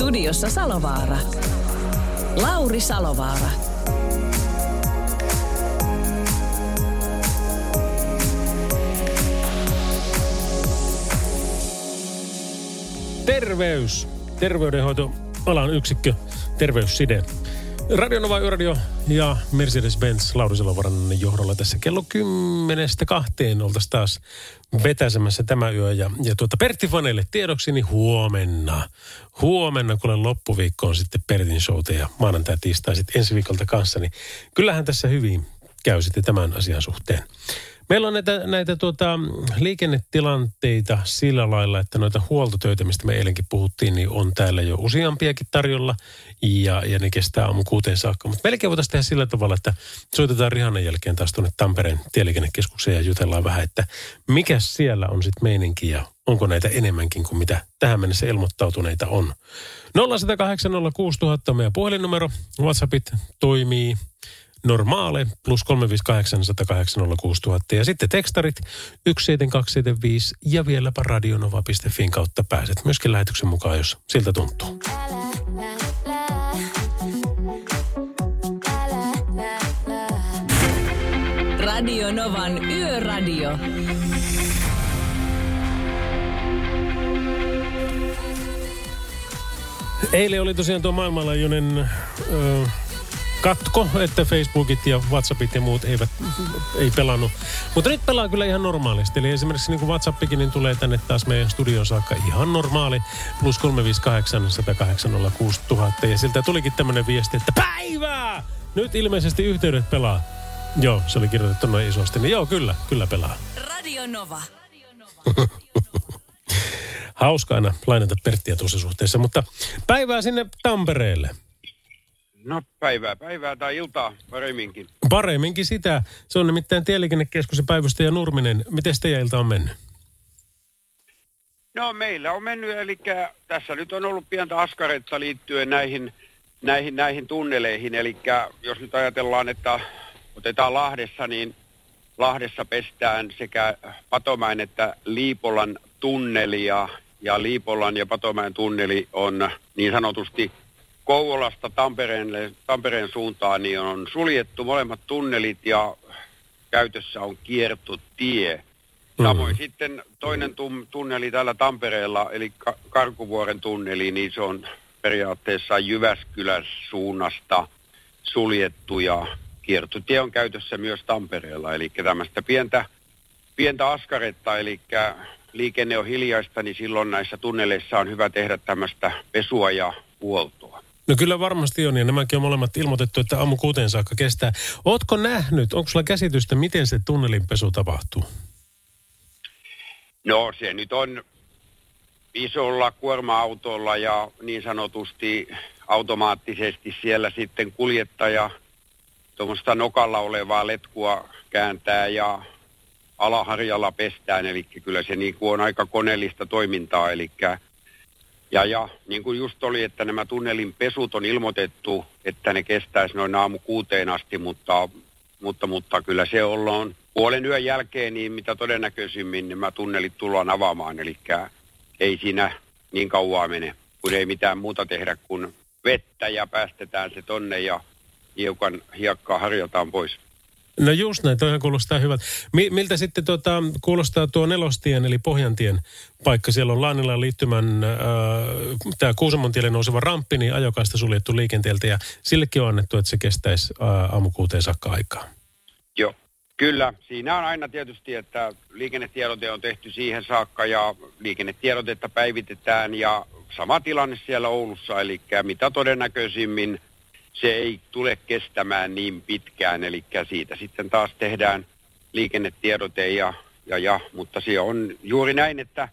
Studiossa Salovaara. Lauri Salovaara. Terveys. Terveydenhoito alan yksikkö. Terveysside. Radionova Yöradio ja Mercedes-Benz Lauri Salovaran johdolla tässä kello kymmenestä kahteen oltaisiin taas vetäsemässä tämä yö. Ja, ja tuota Pertti Faneille tiedoksi, niin huomenna, huomenna kun loppuviikko on sitten Pertin showta ja maanantai, tiistai sitten ensi viikolta kanssa, niin kyllähän tässä hyvin käy sitten tämän asian suhteen. Meillä on näitä, näitä tuota, liikennetilanteita sillä lailla, että noita huoltotöitä, mistä me eilenkin puhuttiin, niin on täällä jo useampiakin tarjolla ja, ja ne kestää aamu kuuteen saakka. Mutta melkein voitaisiin tehdä sillä tavalla, että soitetaan Rihannan jälkeen taas tuonne Tampereen tieliikennekeskukseen ja jutellaan vähän, että mikä siellä on sitten meininki ja onko näitä enemmänkin kuin mitä tähän mennessä ilmoittautuneita on. 0108 06000 on meidän puhelinnumero. WhatsAppit toimii normaale plus 358 ja sitten tekstarit 17275 ja vieläpä radionova.fin kautta pääset myöskin lähetyksen mukaan, jos siltä tuntuu. Radio Novan Yöradio. Eilen oli tosiaan tuo maailmanlaajuinen ö, katko, että Facebookit ja Whatsappit ja muut eivät, ei pelannut. Mutta nyt pelaa kyllä ihan normaalisti. Eli esimerkiksi niin kuin Whatsappikin niin tulee tänne taas meidän studion saakka ihan normaali. Plus 358 108 Ja siltä tulikin tämmöinen viesti, että päivää! Nyt ilmeisesti yhteydet pelaa. Joo, se oli kirjoitettu noin isosti. Niin joo, kyllä, kyllä pelaa. Radio Nova. Hauska aina lainata Perttiä tuossa suhteessa, mutta päivää sinne Tampereelle. No päivää, päivää tai iltaa paremminkin. Paremminkin sitä. Se on nimittäin Tieliikennekeskus ja päivystäjä Nurminen. Miten teidän ilta on mennyt? No meillä on mennyt, eli tässä nyt on ollut pientä askaretta liittyen näihin, näihin, näihin tunneleihin. Eli jos nyt ajatellaan, että otetaan Lahdessa, niin Lahdessa pestään sekä Patomäen että Liipolan tunnelia. Ja Liipolan ja Patomäen tunneli on niin sanotusti Kouvolasta Tampereen, Tampereen suuntaan niin on suljettu molemmat tunnelit ja käytössä on kiertotie. Mm-hmm. Samoin sitten toinen tum- tunneli täällä Tampereella, eli Ka- Karkuvuoren tunneli, niin se on periaatteessa Jyväskylän suunnasta suljettu ja kiertotie on käytössä myös Tampereella. Eli tämmöistä pientä, pientä askaretta, eli liikenne on hiljaista, niin silloin näissä tunneleissa on hyvä tehdä tämmöistä pesua ja huoltoa. No kyllä varmasti on, ja nämäkin on molemmat ilmoitettu, että aamu kuuteen saakka kestää. Ootko nähnyt, onko sulla käsitystä, miten se tunnelinpesu tapahtuu? No se nyt on isolla kuorma-autolla ja niin sanotusti automaattisesti siellä sitten kuljettaja tuommoista nokalla olevaa letkua kääntää ja alaharjalla pestään, eli kyllä se niin kuin on aika koneellista toimintaa, eli ja, ja niin kuin just oli, että nämä tunnelin pesut on ilmoitettu, että ne kestäisi noin aamu kuuteen asti, mutta, mutta, mutta kyllä se ollaan puolen yön jälkeen, niin mitä todennäköisimmin nämä tunnelit tullaan avaamaan. Eli ei siinä niin kauan mene, kun ei mitään muuta tehdä kuin vettä ja päästetään se tonne ja hiukan hiekkaa harjataan pois. No just näin, toihan kuulostaa hyvältä. Miltä sitten tuota, kuulostaa tuo nelostien eli Pohjantien paikka? Siellä on Laanilan liittymän äh, tämä Kuusamon tielle nouseva ramppi, niin ajokaista suljettu liikenteeltä ja sillekin on annettu, että se kestäisi äh, aamukuuteen saakka aikaa. Joo, kyllä. Siinä on aina tietysti, että liikennetiedote on tehty siihen saakka ja liikennetiedotetta päivitetään ja sama tilanne siellä Oulussa, eli mitä todennäköisimmin – se ei tule kestämään niin pitkään, eli siitä sitten taas tehdään liikennetiedote ja, ja, ja, mutta se on juuri näin, että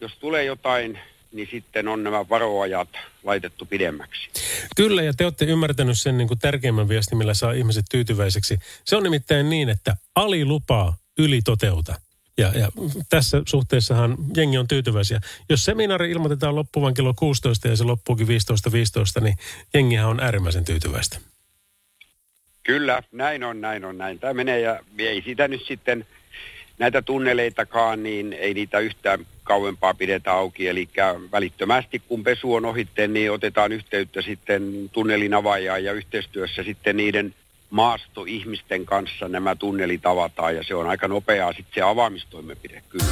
jos tulee jotain niin sitten on nämä varoajat laitettu pidemmäksi. Kyllä, ja te olette ymmärtänyt sen niin kuin tärkeimmän viestin, millä saa ihmiset tyytyväiseksi. Se on nimittäin niin, että alilupaa yli toteuta. Ja, ja tässä suhteessahan jengi on tyytyväisiä. Jos seminaari ilmoitetaan loppuvan kello 16 ja se loppuukin 15.15, 15, niin jengihän on äärimmäisen tyytyväistä. Kyllä, näin on, näin on, näin. Tämä menee ja ei sitä nyt sitten näitä tunneleitakaan, niin ei niitä yhtään kauempaa pidetä auki. Eli välittömästi kun pesu on ohitteen, niin otetaan yhteyttä sitten tunnelin avaajaan ja yhteistyössä sitten niiden maastoihmisten kanssa nämä tunnelit avataan ja se on aika nopeaa sitten se avaamistoimenpide kyllä.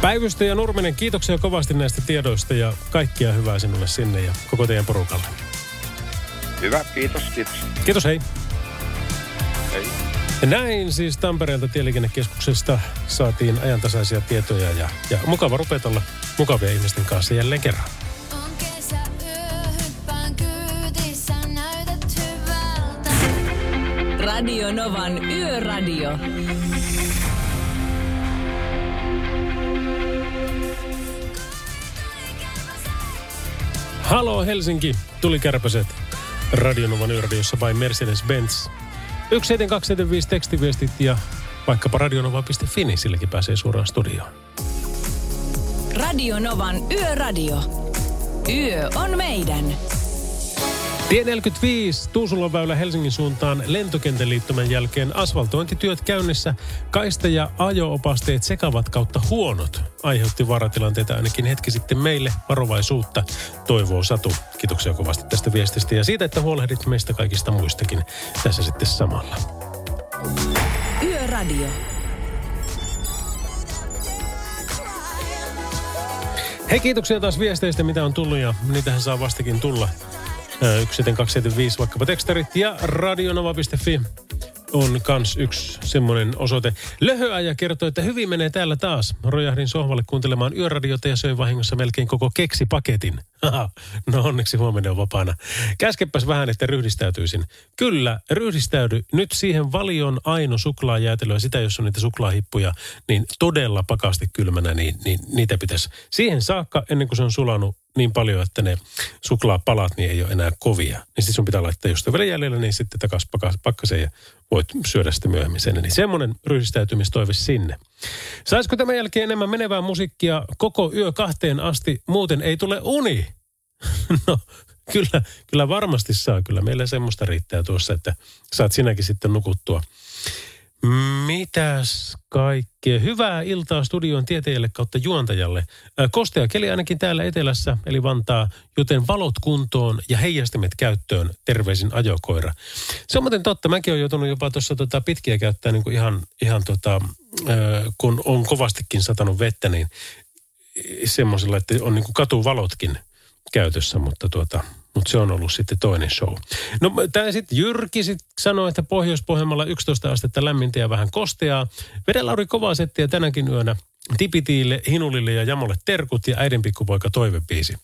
Päivystäjä Nurminen, kiitoksia kovasti näistä tiedoista ja kaikkia hyvää sinulle sinne ja koko teidän porukalle. Hyvä, kiitos, kiitos. Kiitos, hei. Hei. Ja näin siis Tampereelta Tieliikennekeskuksesta saatiin ajantasaisia tietoja ja, ja mukava rupetella mukavia ihmisten kanssa jälleen kerran. Radio Novan Yöradio. Halo Helsinki, tuli kärpäset. Radionovan yöradiossa by Mercedes-Benz. 17275 tekstiviestit ja vaikkapa radionova.fi, niin silläkin pääsee suoraan studioon. Radio Novan Yöradio. Yö on meidän. Tie 45 Tuusulan väylä Helsingin suuntaan lentokentän liittymän jälkeen asfaltointityöt käynnissä. Kaista ja ajo-opasteet sekavat kautta huonot. Aiheutti vaaratilanteita ainakin hetki sitten meille. Varovaisuutta toivoo Satu. Kiitoksia kovasti tästä viestistä ja siitä, että huolehdit meistä kaikista muistakin tässä sitten samalla. Yöradio. Hei, kiitoksia taas viesteistä, mitä on tullut ja niitähän saa vastakin tulla. Ö, 17275 vaikkapa tekstarit ja radionova.fi on kans yksi semmoinen osoite. Löhöäjä kertoo, että hyvin menee täällä taas. Rojahdin sohvalle kuuntelemaan yöradiota ja söin vahingossa melkein koko keksipaketin. No onneksi huomenna on vapaana. Käskepäs vähän, että ryhdistäytyisin. Kyllä, ryhdistäydy. Nyt siihen valion aino suklaajäätelöä, sitä jos on niitä suklaahippuja, niin todella pakasti kylmänä, niin, niin niitä pitäisi siihen saakka, ennen kuin se on sulanut niin paljon, että ne suklaapalat niin ei ole enää kovia. Niin sitten sun pitää laittaa, on vielä jäljellä, niin sitten takaisin pakkaseen ja voit syödä sitten myöhemmin sen. Niin semmoinen ryhdistäytymistoive sinne. Saisiko tämän jälkeen enemmän menevää musiikkia koko yö kahteen asti, muuten ei tule uni? no, kyllä, kyllä varmasti saa. Kyllä meillä semmoista riittää tuossa, että saat sinäkin sitten nukuttua. Mitäs kaikkea? Hyvää iltaa studion tieteelle kautta juontajalle. Kostea keli ainakin täällä etelässä, eli Vantaa, joten valot kuntoon ja heijastimet käyttöön. Terveisin ajokoira. Se on muuten totta. Mäkin olen joutunut jopa tuossa tota pitkiä käyttää niin kuin ihan, ihan tota, kun on kovastikin satanut vettä, niin semmoisella, että on niin kuin katuvalotkin käytössä, mutta tuota, mutta se on ollut sitten toinen show. No tämä sitten Jyrki sit sanoi, että Pohjois-Pohjanmaalla 11 astetta lämmintä ja vähän kosteaa. Vedelauri kovaa settiä tänäkin yönä. Tipitiille, Hinulille ja Jamolle terkut ja äidin pikkupoika toivepiisi.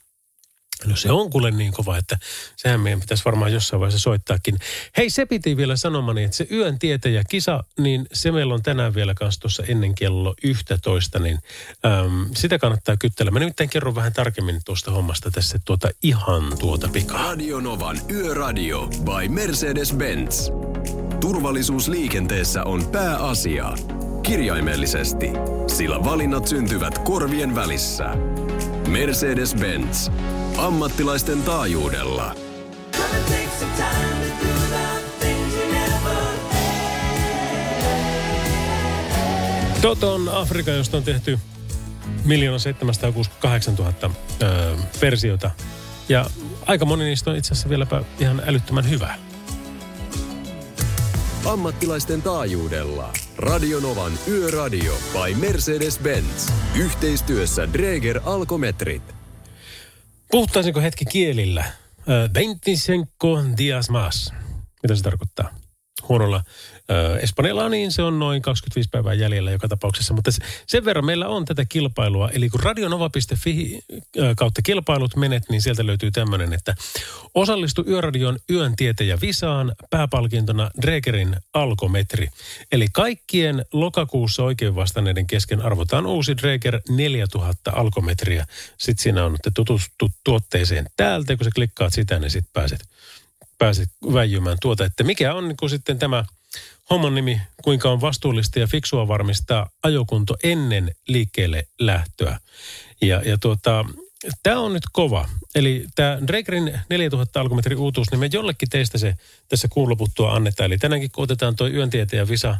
No se on kuule niin kova, että sehän meidän pitäisi varmaan jossain vaiheessa soittaakin. Hei, se piti vielä sanomani, että se yön tietäjä kisa, niin se meillä on tänään vielä kanssa tuossa ennen kello 11, niin äm, sitä kannattaa kyttellä. Mä nimittäin kerron vähän tarkemmin tuosta hommasta tässä tuota ihan tuota pikaa. Radio Novan Yöradio by Mercedes-Benz. Turvallisuus liikenteessä on pääasia. Kirjaimellisesti, sillä valinnat syntyvät korvien välissä. Mercedes-Benz. Ammattilaisten taajuudella. Toton Afrika, josta on tehty 1 768 000 öö, versiota. Ja aika moni niistä on itse asiassa vieläpä ihan älyttömän hyvä. Ammattilaisten taajuudella. Radio Novan Yöradio by Mercedes-Benz. Yhteistyössä Dreger Alkometrit. Puhuttaisinko hetki kielillä? 25 dias más. Mitä se tarkoittaa? Huonolla ö, Espanjalla, niin se on noin 25 päivää jäljellä joka tapauksessa. Mutta se- sen verran meillä on tätä kilpailua. Eli kun radionova.fi ö, kautta kilpailut menet, niin sieltä löytyy tämmöinen, että osallistu Yöradion yön tietejä visaan pääpalkintona Dregerin alkometri. Eli kaikkien lokakuussa oikein vastanneiden kesken arvotaan uusi Dreger 4000 alkometriä. Sitten siinä on, että tutustu tuotteeseen täältä, kun sä klikkaat sitä, niin sitten pääset pääset väijymään tuota, että mikä on niin sitten tämä homman nimi, kuinka on vastuullista ja fiksua varmistaa ajokunto ennen liikkeelle lähtöä. Ja, ja tuota, tämä on nyt kova. Eli tämä Dregerin 4000 alkometri uutuus, niin me jollekin teistä se tässä kuun loputtua annetaan. Eli tänäänkin kun otetaan tuo yöntieteen visa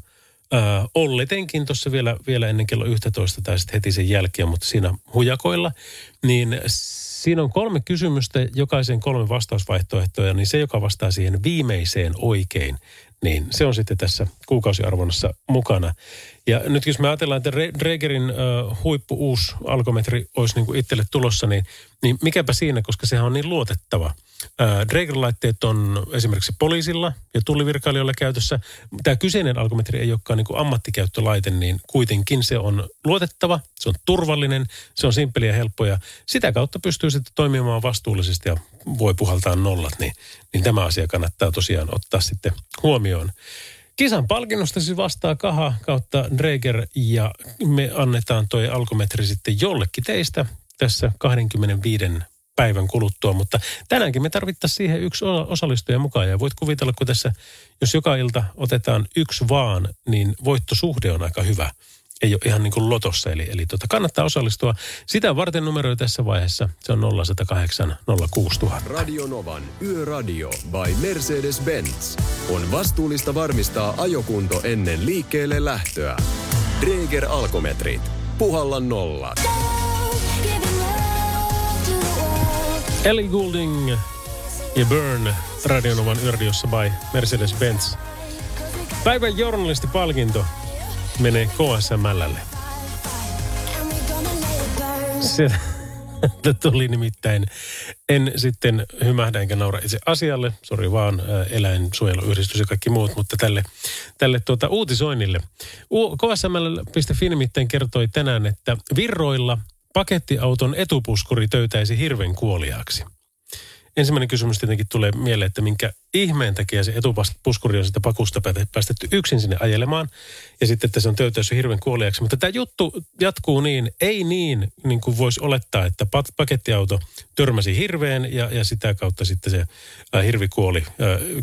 ää, ollitenkin tuossa vielä, vielä ennen kello 11 tai sitten heti sen jälkeen, mutta siinä hujakoilla, niin siinä on kolme kysymystä, jokaisen kolme vastausvaihtoehtoja, niin se, joka vastaa siihen viimeiseen oikein, niin se on sitten tässä kuukausiarvonnassa mukana. Ja nyt jos me ajatellaan, että Re- Dregerin äh, huippu uusi alkometri olisi niin kuin itselle tulossa, niin, niin mikäpä siinä, koska sehän on niin luotettava. Drager-laitteet on esimerkiksi poliisilla ja tullivirkailijoilla käytössä. Tämä kyseinen alkometri ei olekaan niin ammattikäyttölaite, niin kuitenkin se on luotettava, se on turvallinen, se on simppeli ja helppo ja sitä kautta pystyy sitten toimimaan vastuullisesti ja voi puhaltaa nollat, niin, niin tämä asia kannattaa tosiaan ottaa sitten huomioon. Kisan palkinnosta siis vastaa Kaha kautta Dreger ja me annetaan toi alkometri sitten jollekin teistä tässä 25 päivän kuluttua, mutta tänäänkin me tarvittaisiin siihen yksi osallistuja mukaan ja voit kuvitella, kun tässä, jos joka ilta otetaan yksi vaan, niin voittosuhde on aika hyvä. Ei ole ihan niin kuin lotossa, eli, eli tota, kannattaa osallistua. Sitä varten numero tässä vaiheessa, se on 0108 06000. Radionovan Yöradio by Mercedes-Benz on vastuullista varmistaa ajokunto ennen liikkeelle lähtöä. Dreger Alkometrit. Puhalla nolla. Ellie Goulding ja Burn Radionovan yöradiossa by Mercedes-Benz. Päivän journalistipalkinto menee KSMLlle. Sieltä tuli nimittäin, en sitten hymähdä enkä naura itse asialle, sori vaan ää, eläinsuojeluyhdistys ja kaikki muut, mutta tälle, tälle tuota uutisoinnille. KSML.fi nimittäin kertoi tänään, että virroilla pakettiauton etupuskuri töytäisi hirven kuoliaaksi. Ensimmäinen kysymys tietenkin tulee mieleen, että minkä ihmeen takia se etupuskuri on sitä pakusta päästetty yksin sinne ajelemaan. Ja sitten, että se on töytäys hirven kuoliaksi. Mutta tämä juttu jatkuu niin, ei niin, niin kuin voisi olettaa, että pakettiauto törmäsi hirveen ja, ja sitä kautta sitten se ää, hirvi kuoli.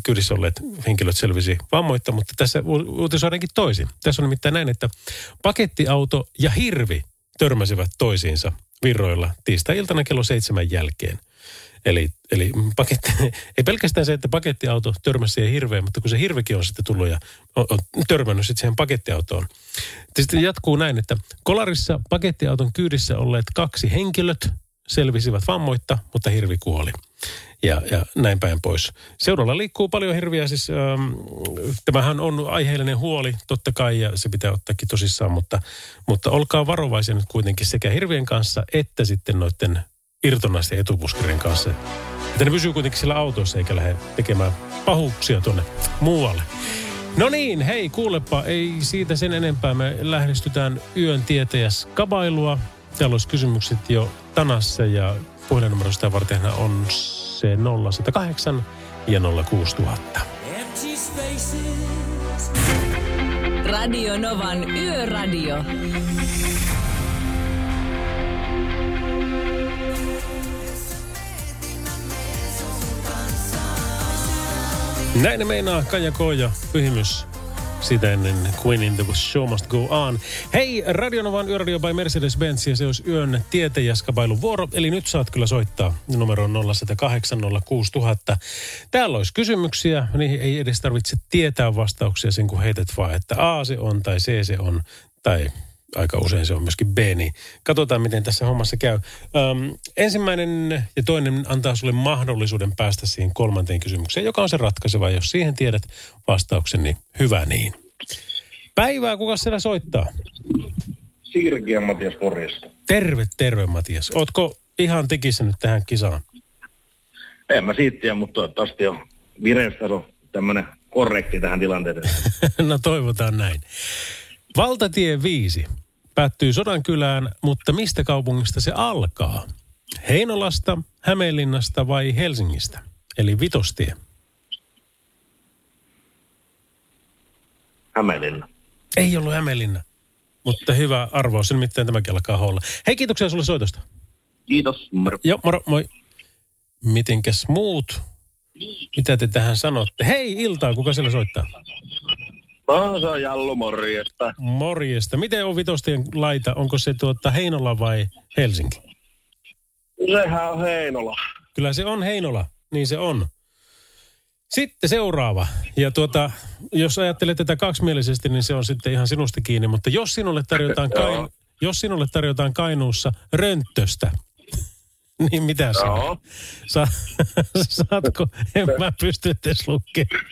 Kyydissä olleet henkilöt selvisi vammoitta, mutta tässä uutisoidaankin toisin. Tässä on nimittäin näin, että pakettiauto ja hirvi törmäsivät toisiinsa virroilla tiistai-iltana kello seitsemän jälkeen. Eli, eli paketti, ei pelkästään se, että pakettiauto törmäsi siihen hirveen, mutta kun se hirvikin on sitten tullut ja on, on törmännyt sitten siihen pakettiautoon. Sitten jatkuu näin, että kolarissa pakettiauton kyydissä olleet kaksi henkilöt selvisivät vammoitta, mutta hirvi kuoli. Ja, ja näin päin pois. Seudulla liikkuu paljon hirviä, siis ähm, tämähän on aiheellinen huoli totta kai ja se pitää ottaakin tosissaan, mutta, mutta olkaa varovaisia nyt kuitenkin sekä hirvien kanssa että sitten noiden irtonaisten etupuskarien kanssa. Että ne pysyy kuitenkin siellä autossa eikä lähde tekemään pahuuksia tuonne muualle. No niin, hei kuulepa, ei siitä sen enempää. Me lähestytään yön tietäjäs kabailua. Täällä olisi kysymykset jo tanassa ja puhelinnumero sitä varten on se 0108 ja 06000. Radio Novan Yöradio. Näin ne meinaa Kaja K ja Pyhimys sitä ennen Queen in the Show Must Go On. Hei, Radionovan Yöradio by Mercedes-Benz ja se olisi yön tietäjäskabailun vuoro. Eli nyt saat kyllä soittaa numero 0806000. Täällä olisi kysymyksiä, niihin ei edes tarvitse tietää vastauksia sen kun heität vaan, että A se on tai C se on tai aika usein se on myöskin B, niin katsotaan miten tässä hommassa käy. Öm, ensimmäinen ja toinen antaa sulle mahdollisuuden päästä siihen kolmanteen kysymykseen, joka on se ratkaiseva. Jos siihen tiedät vastauksen, niin hyvä niin. Päivää, kuka siellä soittaa? Sirki ja Matias Porista. Terve, terve Matias. Ootko ihan tekissä nyt tähän kisaan? En mä siitä tiedä, mutta toivottavasti on vireystaso tämmönen korrekti tähän tilanteeseen. no toivotaan näin. Valtatie 5 päättyy Sodankylään, mutta mistä kaupungista se alkaa? Heinolasta, Hämeenlinnasta vai Helsingistä? Eli vitostie. Hämeenlinna. Ei ollut Hämeenlinna. Mutta hyvä arvaus, nimittäin tämäkin alkaa olla. Hei, kiitoksia sulle soitosta. Kiitos. Moro. Joo, moro, moi. Mitenkäs muut? Mitä te tähän sanotte? Hei, iltaa, kuka siellä soittaa? On Jallu morjesta. Morjesta. Miten on vitostien laita? Onko se tuota Heinola vai Helsinki? Sehän on Heinola. Kyllä se on Heinola, niin se on. Sitten seuraava. Ja tuota, jos ajattelet tätä kaksimielisesti, niin se on sitten ihan sinusta kiinni. Mutta jos sinulle tarjotaan, kain, jos sinulle tarjotaan Kainuussa rönttöstä, niin mitä se? Joo. Sa, saatko, en mä pysty edes lukemaan.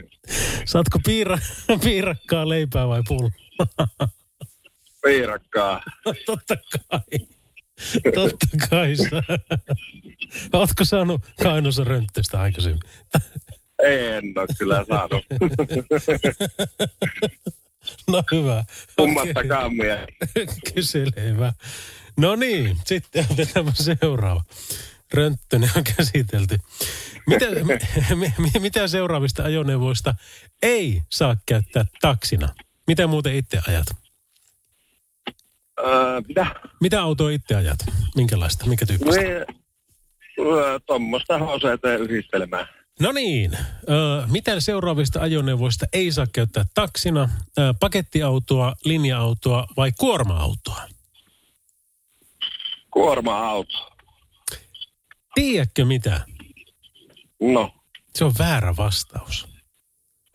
Saatko piira, piirakkaa leipää vai pullaa? Piirakkaa. Totta kai. Totta kai sä. Ootko saanut Kainuussa rönttöstä aikaisemmin? En ole kyllä saanut. No hyvä. Kummastakaan mie. Kyselevä. No niin, sitten otetaan seuraava. Rönttönen on käsitelty. Mitä, mi, mi, mitä seuraavista ajoneuvoista ei saa käyttää taksina? Mitä muuten itse ajat? Öö, mitä? Mitä autoa itse ajat? Minkälaista? Mikä tyyppistä? Niin, öö, tuommoista HCT-yhdistelmää. No niin, ö, mitä seuraavista ajoneuvoista ei saa käyttää taksina? Pakettiautoa, linja-autoa vai kuorma-autoa? Kuorma-auto. Tiedätkö mitä? No. Se on väärä vastaus.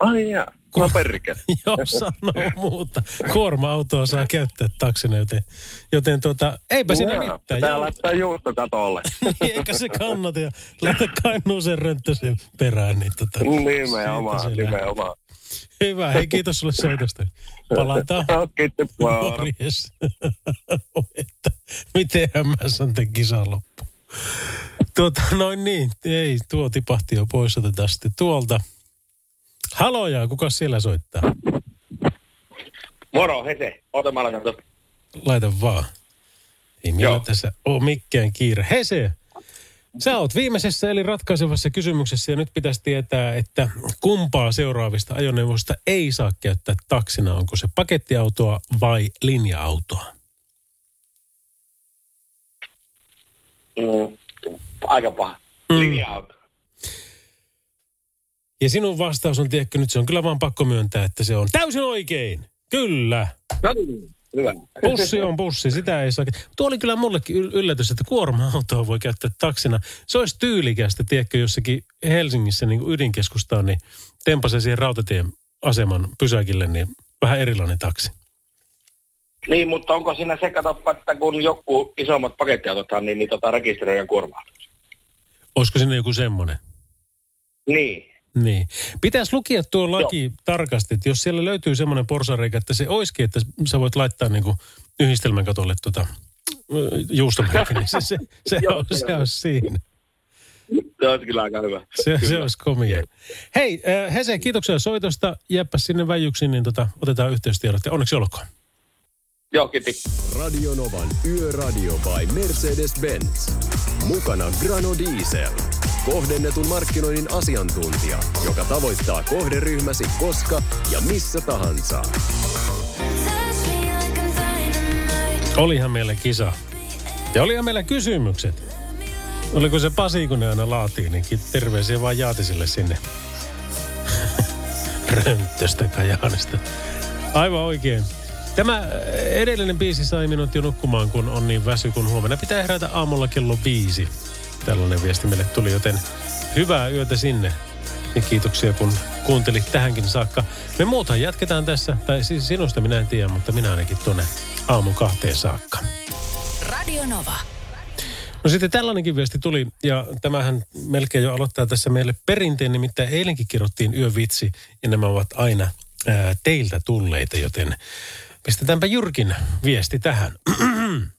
Ai jaa. No perkele. Joo, sanoo muuta. Kuorma-autoa saa käyttää taksina, joten, joten tuota, eipä siinä Jaa, mitään. Tää Joo. laittaa juusto katolle. Eikä se kannata ja laita kainuuseen rönttösen perään. Niin tota, nimenomaan, nimenomaan. Hyvä, hei kiitos sulle soitosta. Palataan. No, Kiitos. Morjes. mitenhän mä saan tämän kisan loppu. Tuota, noin niin. Ei, tuo tipahti jo pois. Otetaan sitten tuolta. Haloja, kuka siellä soittaa? Moro, Hese. Ota mä tuosta. Laita vaan. Ei meillä Joo. tässä ole mikään kiire. Hese, sä oot viimeisessä eli ratkaisevassa kysymyksessä ja nyt pitäisi tietää, että kumpaa seuraavista ajoneuvoista ei saa käyttää taksina. Onko se pakettiautoa vai linja-autoa? Mm, aika paha. Mm. Linja-auto. Ja sinun vastaus on, tiedätkö, nyt se on kyllä vaan pakko myöntää, että se on täysin oikein. Kyllä. No niin, hyvä. Bussi on bussi, sitä ei saa. Tuo oli kyllä mullekin yl- yllätys, että kuorma-autoa voi käyttää taksina. Se olisi tyylikästä, tiedätkö, jossakin Helsingissä niin ydinkeskustaan, niin tempase siihen rautatien aseman pysäkille, niin vähän erilainen taksi. Niin, mutta onko siinä se, katsoppa, että kun joku isommat pakettiautot on, niin, niin tota rekisteröidään kuormaa. Olisiko sinne joku semmoinen? Niin. Niin. Pitäisi lukia tuo laki Joo. tarkasti, että jos siellä löytyy semmoinen porsareikä, että se olisikin, että sä voit laittaa niinku yhdistelmän katolle tota, juustomerkki, niin se, se, se, on, se on siinä. Se olisi kyllä aika hyvä. Se, se Kyllä. olisi komia. Hei, äh, Hese, kiitoksia soitosta. Jääpä sinne väijyksiin, niin tota, otetaan yhteystiedot ja onneksi olkoon. Radio Novan Yöradio by Mercedes-Benz. Mukana Grano Diesel. Kohdennetun markkinoinnin asiantuntija, joka tavoittaa kohderyhmäsi koska ja missä tahansa. Olihan meillä kisa. Ja olihan meillä kysymykset. Oliko se Pasi, kun ne aina laatii, niin terveisiä vaan Jaatisille sinne. Rönttöstä Kajaanista. Aivan oikein. Tämä edellinen biisi sai minut jo nukkumaan, kun on niin väsy, kun huomenna pitää herätä aamulla kello viisi. Tällainen viesti meille tuli, joten hyvää yötä sinne. Ja kiitoksia, kun kuuntelit tähänkin saakka. Me muuta jatketaan tässä, tai siis sinusta minä en tiedä, mutta minä ainakin tuonne aamun kahteen saakka. Radio Nova. No sitten tällainenkin viesti tuli, ja tämähän melkein jo aloittaa tässä meille perinteen, nimittäin eilenkin kirjoittiin yövitsi, ja nämä ovat aina ää, teiltä tulleita, joten Pistetäänpä Jyrkin viesti tähän.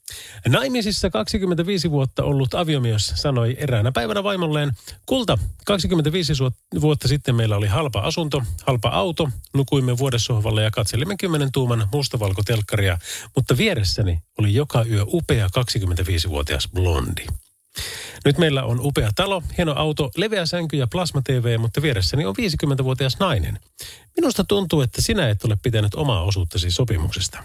Naimisissa 25 vuotta ollut aviomies sanoi eräänä päivänä vaimolleen, Kulta, 25 suot- vuotta sitten meillä oli halpa asunto, halpa auto, nukuimme vuodessohvalle ja katselimme 10 tuuman mustavalkotelkkaria, mutta vieressäni oli joka yö upea 25-vuotias blondi. Nyt meillä on upea talo, hieno auto, leveä sänky ja plasma-TV, mutta vieressäni on 50-vuotias nainen. Minusta tuntuu, että sinä et ole pitänyt omaa osuuttasi sopimuksesta.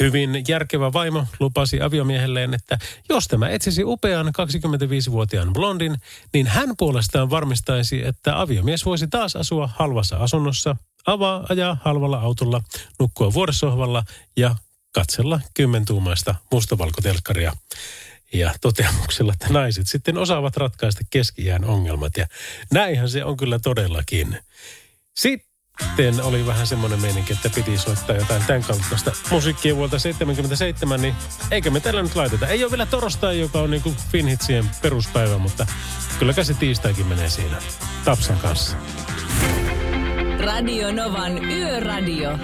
Hyvin järkevä vaimo lupasi aviomiehelleen, että jos tämä etsisi upean 25-vuotiaan blondin, niin hän puolestaan varmistaisi, että aviomies voisi taas asua halvassa asunnossa, avaa, ajaa halvalla autolla, nukkua vuodessohvalla ja katsella kymmentuumaista mustavalkotelkkaria. Ja toteamuksella, että naiset sitten osaavat ratkaista keski ongelmat. Ja näinhän se on kyllä todellakin. Sitten oli vähän semmoinen meininki, että piti soittaa jotain tämän kaltaista musiikkia vuodelta 77, niin eikö me tällä nyt laiteta. Ei ole vielä torstai, joka on niin kuin Finhitsien peruspäivä, mutta kyllä se tiistaikin menee siinä Tapsan kanssa. Radio Novan Yöradio.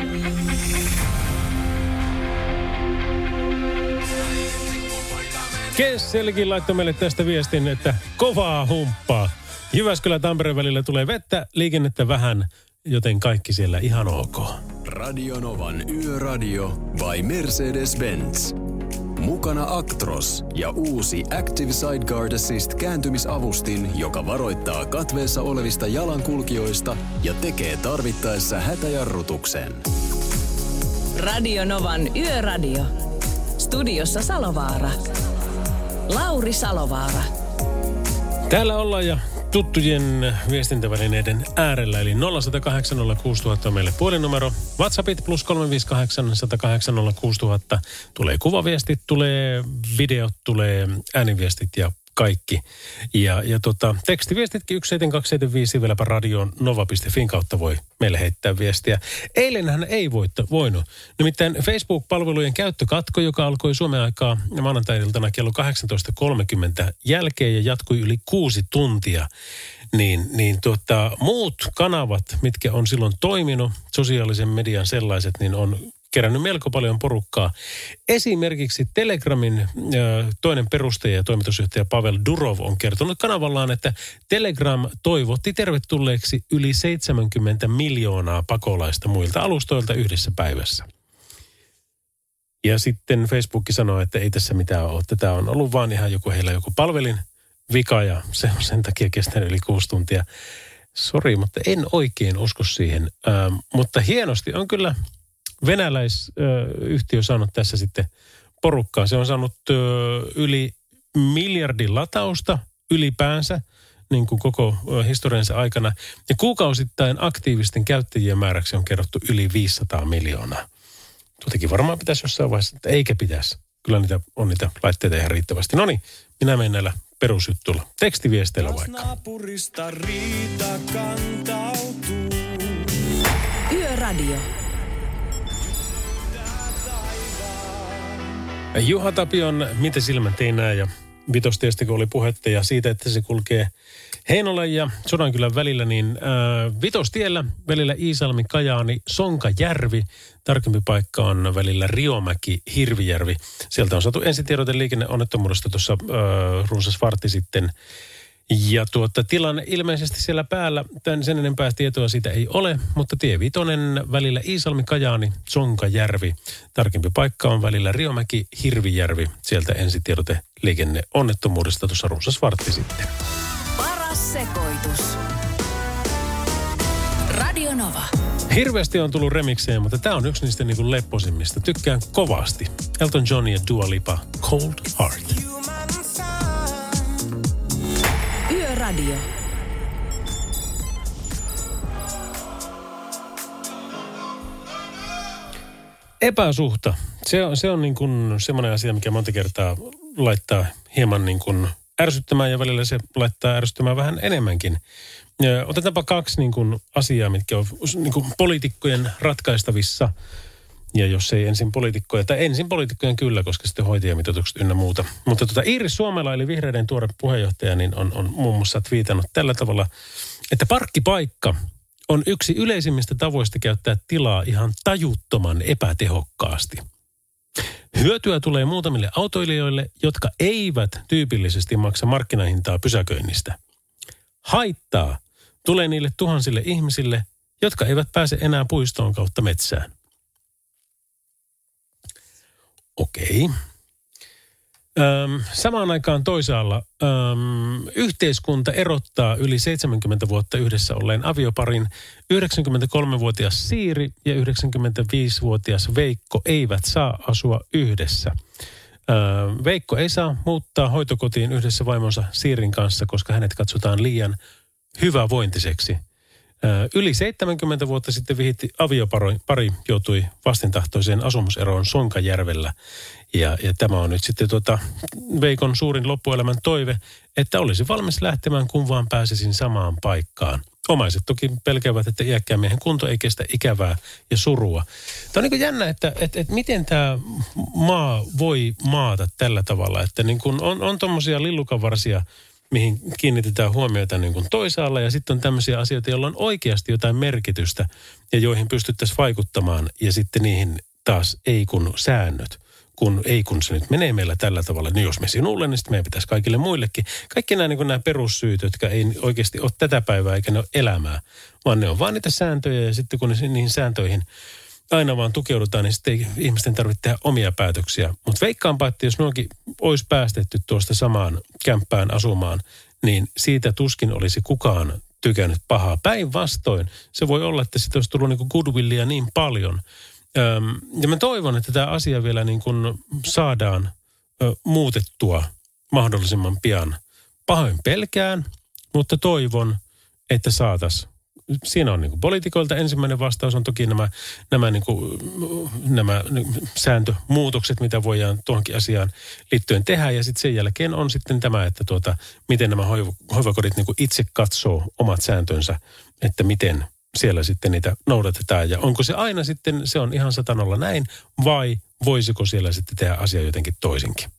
Kesselkin laittoi meille tästä viestin, että kovaa humppaa. Jyväskylä Tampereen välillä tulee vettä, liikennettä vähän, joten kaikki siellä ihan ok. Radionovan Yöradio by Mercedes-Benz. Mukana Actros ja uusi Active Sideguard Assist kääntymisavustin, joka varoittaa katveessa olevista jalankulkijoista ja tekee tarvittaessa hätäjarrutuksen. Radio Novan Yöradio. Studiossa Salovaara. Lauri Salovaara. Täällä ollaan ja tuttujen viestintävälineiden äärellä, eli 0108 on meille puhelinnumero. WhatsAppit plus 358 108 Tulee kuvaviestit, tulee videot, tulee ääniviestit ja kaikki. Ja, ja tota, tekstiviestitkin 17275 vieläpä radio nova.fin kautta voi meille heittää viestiä. Eilen hän ei voitto, voinut. Nimittäin Facebook-palvelujen käyttökatko, joka alkoi Suomen aikaa maanantai-iltana kello 18.30 jälkeen ja jatkui yli kuusi tuntia, niin, niin tota, muut kanavat, mitkä on silloin toiminut, sosiaalisen median sellaiset, niin on kerännyt melko paljon porukkaa. Esimerkiksi Telegramin toinen perustaja ja toimitusjohtaja Pavel Durov on kertonut kanavallaan, että Telegram toivotti tervetulleeksi yli 70 miljoonaa pakolaista muilta alustoilta yhdessä päivässä. Ja sitten Facebook sanoi, että ei tässä mitään ole. Tämä on ollut vaan ihan joku heillä joku palvelin vika ja se on sen takia kestänyt yli kuusi tuntia. Sori, mutta en oikein usko siihen. Ö, mutta hienosti on kyllä venäläisyhtiö saanut tässä sitten porukkaa. Se on saanut yli miljardin latausta ylipäänsä niin kuin koko historiansa aikana. Ja kuukausittain aktiivisten käyttäjien määräksi on kerrottu yli 500 miljoonaa. Tuotakin varmaan pitäisi jossain vaiheessa, että eikä pitäisi. Kyllä niitä on niitä laitteita ihan riittävästi. No niin, minä menen näillä perusjuttuilla. Tekstiviesteillä vaikka. Naapurista riita kantautuu. Yöradio. Juha Tapion Miten silmät ei ja vitostiestä kun oli puhetta ja siitä, että se kulkee Heinolan ja Sodankylän välillä, niin äh, vitostiellä välillä Iisalmi, Kajaani, Sonkajärvi. Tarkempi paikka on välillä Riomäki, Hirvijärvi. Sieltä on saatu ensitiedote liikenneonnettomuudesta tuossa äh, runsas vartti sitten. Ja tuota, tilanne ilmeisesti siellä päällä, tämän sen enempää tietoa siitä ei ole, mutta tie vitonen välillä Iisalmi, Kajaani, Sonkajärvi. Tarkempi paikka on välillä Riomäki, Hirvijärvi. Sieltä ensitiedote liikenneonnettomuudesta tuossa runsas vartti sitten. Paras sekoitus. Radio Nova. Hirveästi on tullut remiksejä, mutta tämä on yksi niistä niinku lepposimmista. Tykkään kovasti. Elton John ja Dua Lipa, Cold Heart. Yöradio. Epäsuhta. Se on, se on niin kuin semmoinen asia, mikä monta kertaa laittaa hieman niin kuin ärsyttämään ja välillä se laittaa ärsyttämään vähän enemmänkin. Otetaanpa kaksi niin kuin asiaa, mitkä on niin kuin poliitikkojen ratkaistavissa. Ja jos ei ensin poliitikkoja, tai ensin poliitikkojen kyllä, koska sitten hoitajamitoitukset ynnä muuta. Mutta tuota, Iiris Suomela, eli vihreiden tuore puheenjohtaja, niin on, on muun muassa twiitannut tällä tavalla, että parkkipaikka on yksi yleisimmistä tavoista käyttää tilaa ihan tajuttoman epätehokkaasti. Hyötyä tulee muutamille autoilijoille, jotka eivät tyypillisesti maksa markkinahintaa pysäköinnistä. Haittaa tulee niille tuhansille ihmisille, jotka eivät pääse enää puistoon kautta metsään. Okei. Öm, samaan aikaan toisaalla öm, yhteiskunta erottaa yli 70 vuotta yhdessä olleen avioparin. 93-vuotias Siiri ja 95-vuotias Veikko eivät saa asua yhdessä. Öm, Veikko ei saa muuttaa hoitokotiin yhdessä vaimonsa Siirin kanssa, koska hänet katsotaan liian hyvävointiseksi. Yli 70 vuotta sitten vihitti aviopari pari joutui vastentahtoiseen asumuseroon Sonkajärvellä. Ja, ja tämä on nyt sitten tuota Veikon suurin loppuelämän toive, että olisi valmis lähtemään, kun vaan pääsisin samaan paikkaan. Omaiset toki pelkäävät, että iäkkään miehen kunto ei kestä ikävää ja surua. Tämä on niin jännä, että, että, että miten tämä maa voi maata tällä tavalla, että niin kuin on, on tuommoisia lillukavarsia, mihin kiinnitetään huomiota niin kuin toisaalla ja sitten on tämmöisiä asioita, joilla on oikeasti jotain merkitystä ja joihin pystyttäisiin vaikuttamaan ja sitten niihin taas ei kun säännöt. Kun ei kun se nyt menee meillä tällä tavalla, niin jos me sinulle, niin sitten meidän pitäisi kaikille muillekin. Kaikki nämä, niin kuin nämä perussyyt, jotka ei oikeasti ole tätä päivää eikä ne ole elämää, vaan ne on vaan niitä sääntöjä ja sitten kun ne niihin sääntöihin aina vaan tukeudutaan, niin sitten ei ihmisten tarvitse tehdä omia päätöksiä. Mutta veikkaanpa, että jos nuokin olisi päästetty tuosta samaan kämppään asumaan, niin siitä tuskin olisi kukaan tykännyt pahaa. Päinvastoin se voi olla, että sitten olisi tullut niin goodwillia niin paljon. Ja mä toivon, että tämä asia vielä niin kuin saadaan muutettua mahdollisimman pian. Pahoin pelkään, mutta toivon, että saataisiin siinä on niin kuin poliitikoilta ensimmäinen vastaus on toki nämä, nämä, niin kuin, nämä sääntömuutokset, mitä voidaan tuohonkin asiaan liittyen tehdä. Ja sitten sen jälkeen on sitten tämä, että tuota, miten nämä hoiv- hoivakodit niin kuin itse katsoo omat sääntönsä, että miten siellä sitten niitä noudatetaan. Ja onko se aina sitten, se on ihan satanolla näin, vai voisiko siellä sitten tehdä asia jotenkin toisinkin?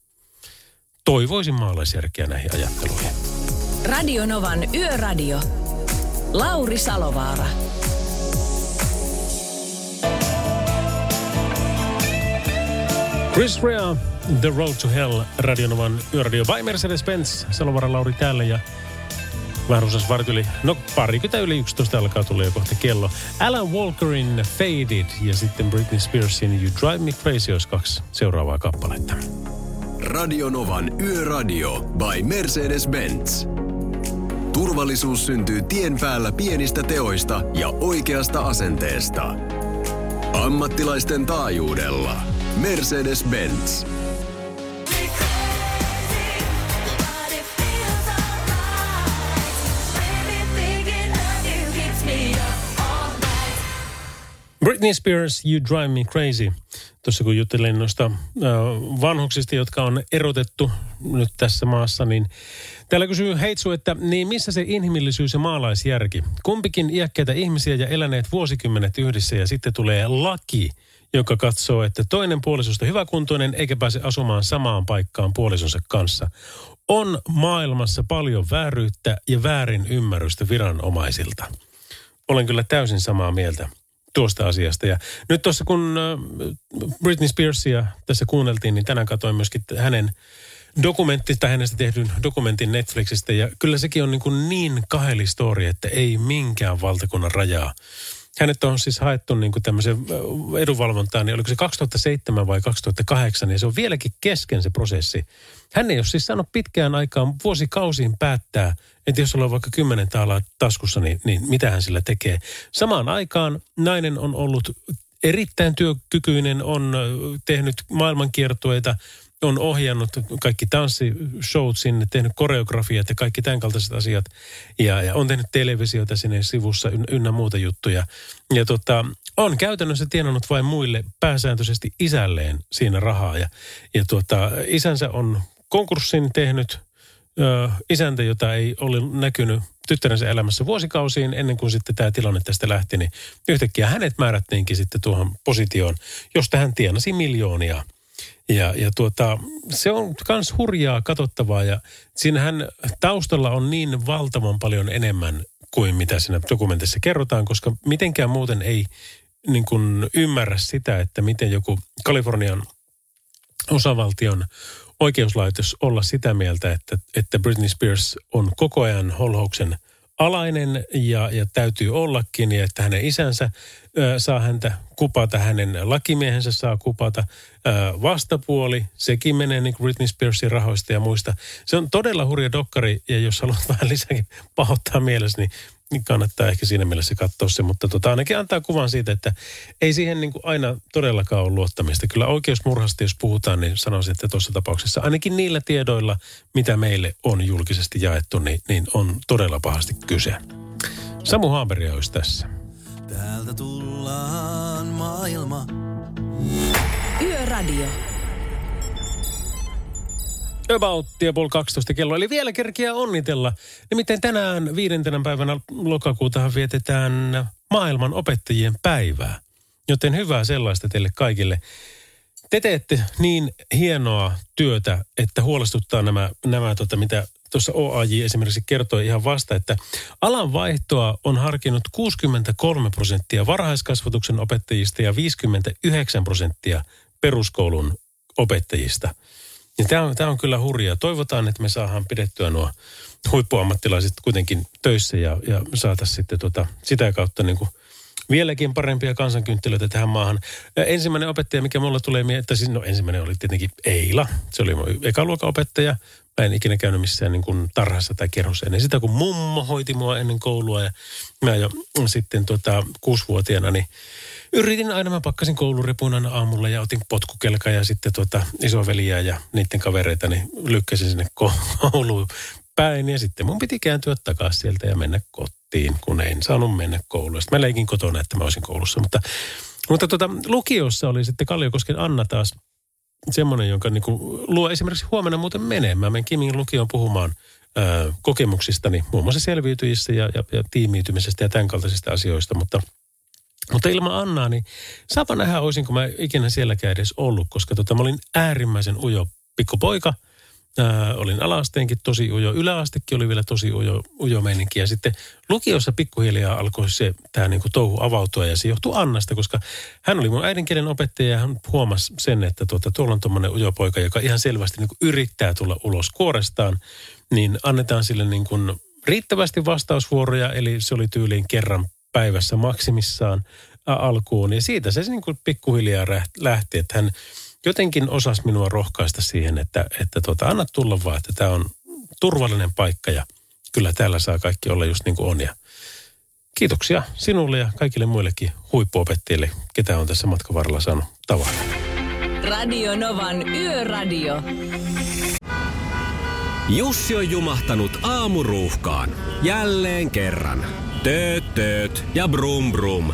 Toivoisin maalaisjärkeä näihin ajatteluihin. Radio Novan Yöradio. Lauri Salovaara. Chris Rea, The Road to Hell, Radionovan yöradio by Mercedes-Benz, Salovaara Lauri täällä ja vähän rusas vartti yli, no parikymmentä yli 11 alkaa tulla jo kohta kello. Alan Walkerin Faded ja sitten Britney Spearsin You Drive Me Crazy olisi kaksi seuraavaa kappaletta. Radionovan Yöradio by Mercedes-Benz. Turvallisuus syntyy tien päällä pienistä teoista ja oikeasta asenteesta. Ammattilaisten taajuudella. Mercedes-Benz. Britney Spears, You Drive Me Crazy. Tuossa kun juttelin noista vanhuksista, jotka on erotettu nyt tässä maassa, niin täällä kysyy Heitsu, että niin missä se inhimillisyys ja maalaisjärki? Kumpikin iäkkäitä ihmisiä ja eläneet vuosikymmenet yhdessä ja sitten tulee laki, joka katsoo, että toinen puolisosta hyväkuntoinen eikä pääse asumaan samaan paikkaan puolisonsa kanssa. On maailmassa paljon vääryyttä ja väärin ymmärrystä viranomaisilta. Olen kyllä täysin samaa mieltä tuosta asiasta. Ja nyt tuossa kun äh, Britney Spearsia tässä kuunneltiin, niin tänään katsoin myöskin hänen dokumentti tai hänestä tehdyn dokumentin Netflixistä. Ja kyllä sekin on niin, kuin niin kaheli story, että ei minkään valtakunnan rajaa. Hänet on siis haettu niin kuin tämmöisen edunvalvontaan, niin oliko se 2007 vai 2008, ja se on vieläkin kesken se prosessi. Hän ei ole siis saanut pitkään aikaan vuosikausiin päättää, että jos on vaikka kymmenen taalaa taskussa, niin, niin mitä hän sillä tekee. Samaan aikaan nainen on ollut erittäin työkykyinen, on tehnyt maailmankiertueita, on ohjannut kaikki tanssishowt sinne, tehnyt koreografiat ja kaikki tämän kaltaiset asiat. Ja, ja on tehnyt televisiota sinne sivussa ynnä, muuta juttuja. Ja tota, on käytännössä tienannut vain muille pääsääntöisesti isälleen siinä rahaa. Ja, ja tota, isänsä on konkurssin tehnyt ö, isäntä, jota ei ole näkynyt tyttärensä elämässä vuosikausiin ennen kuin sitten tämä tilanne tästä lähti, niin yhtäkkiä hänet määrättiinkin sitten tuohon positioon, josta hän tienasi miljoonia. Ja, ja tuota, se on myös hurjaa katsottavaa ja siinähän taustalla on niin valtavan paljon enemmän kuin mitä siinä dokumentissa kerrotaan, koska mitenkään muuten ei niin kuin ymmärrä sitä, että miten joku Kalifornian osavaltion oikeuslaitos olla sitä mieltä, että, että Britney Spears on koko ajan holhouksen alainen ja, ja täytyy ollakin ja että hänen isänsä saa häntä kupata, hänen lakimiehensä saa kupata, vastapuoli, sekin menee niin Britney Spearsin rahoista ja muista. Se on todella hurja dokkari ja jos haluat vähän lisääkin pahoittaa mielessä, niin niin kannattaa ehkä siinä mielessä katsoa se, mutta tota, ainakin antaa kuvan siitä, että ei siihen niin kuin aina todellakaan ole luottamista. Kyllä oikeusmurhasta, jos puhutaan, niin sanoisin, että tuossa tapauksessa ainakin niillä tiedoilla, mitä meille on julkisesti jaettu, niin, niin on todella pahasti kyse. Samu Haaberi olisi tässä. Täältä tullaan maailma. Yöradio. About puoli 12 kello. Eli vielä kerkiä onnitella. Nimittäin tänään viidentenä päivänä lokakuutahan vietetään maailman opettajien päivää. Joten hyvää sellaista teille kaikille. Te teette niin hienoa työtä, että huolestuttaa nämä, nämä tota, mitä tuossa OAJ esimerkiksi kertoi ihan vasta, että alan vaihtoa on harkinnut 63 prosenttia varhaiskasvatuksen opettajista ja 59 prosenttia peruskoulun opettajista. Ja tämä on, tämä on kyllä hurjaa. Toivotaan, että me saadaan pidettyä nuo huippuammattilaiset kuitenkin töissä ja, ja saataisiin sitten tota, sitä kautta niin kuin vieläkin parempia kansankynttilöitä tähän maahan. Ensimmäinen opettaja, mikä mulla tulee mieleen, että siis no ensimmäinen oli tietenkin Eila. Se oli mun ekaluokan opettaja. Mä en ikinä käynyt missään niin kuin tarhassa tai kerhossa ennen sitä, kun mummo hoiti mua ennen koulua. Ja mä jo sitten tota, kuusivuotiaana niin yritin aina, mä pakkasin kouluripun aina aamulla ja otin potkukelka ja sitten tota isoveliä ja niiden kavereita, niin lykkäsin sinne kouluun päin. Ja sitten mun piti kääntyä takaisin sieltä ja mennä kotiin, kun en saanut mennä kouluun. Sitten mä leikin kotona, että mä olisin koulussa. Mutta, mutta tota, lukiossa oli sitten Kalliokosken Anna taas semmoinen, jonka niinku luo esimerkiksi huomenna muuten menee. Mä menen Kimin lukioon puhumaan ää, kokemuksistani, muun muassa selviytyjissä ja, ja, ja tiimiytymisestä ja tämän kaltaisista asioista, mutta mutta ilman Annaa, niin saapa nähdä, olisinko mä ikinä sielläkään edes ollut, koska tota, mä olin äärimmäisen ujo pikkupoika. Ää, olin alaasteenkin tosi ujo, yläastekin oli vielä tosi ujo, ujo meininki. Ja sitten lukiossa pikkuhiljaa alkoi se tämä niinku touhu avautua ja se johtui Annasta, koska hän oli mun äidinkielen opettaja ja hän huomasi sen, että tuota, tuolla on tuommoinen ujo poika, joka ihan selvästi niinku yrittää tulla ulos kuorestaan, niin annetaan sille niinku riittävästi vastausvuoroja, eli se oli tyyliin kerran päivässä maksimissaan alkuun. Ja siitä se niin kuin pikkuhiljaa lähti, että hän jotenkin osasi minua rohkaista siihen, että, että tuota, anna tulla vaan, että tämä on turvallinen paikka ja kyllä täällä saa kaikki olla just niin kuin on. Ja kiitoksia sinulle ja kaikille muillekin huippuopettajille, ketä on tässä matkan varrella saanut tavata. Radio Novan Yöradio. Jussi on jumahtanut aamuruuhkaan. Jälleen kerran. Tööt, tööt ja brum brum.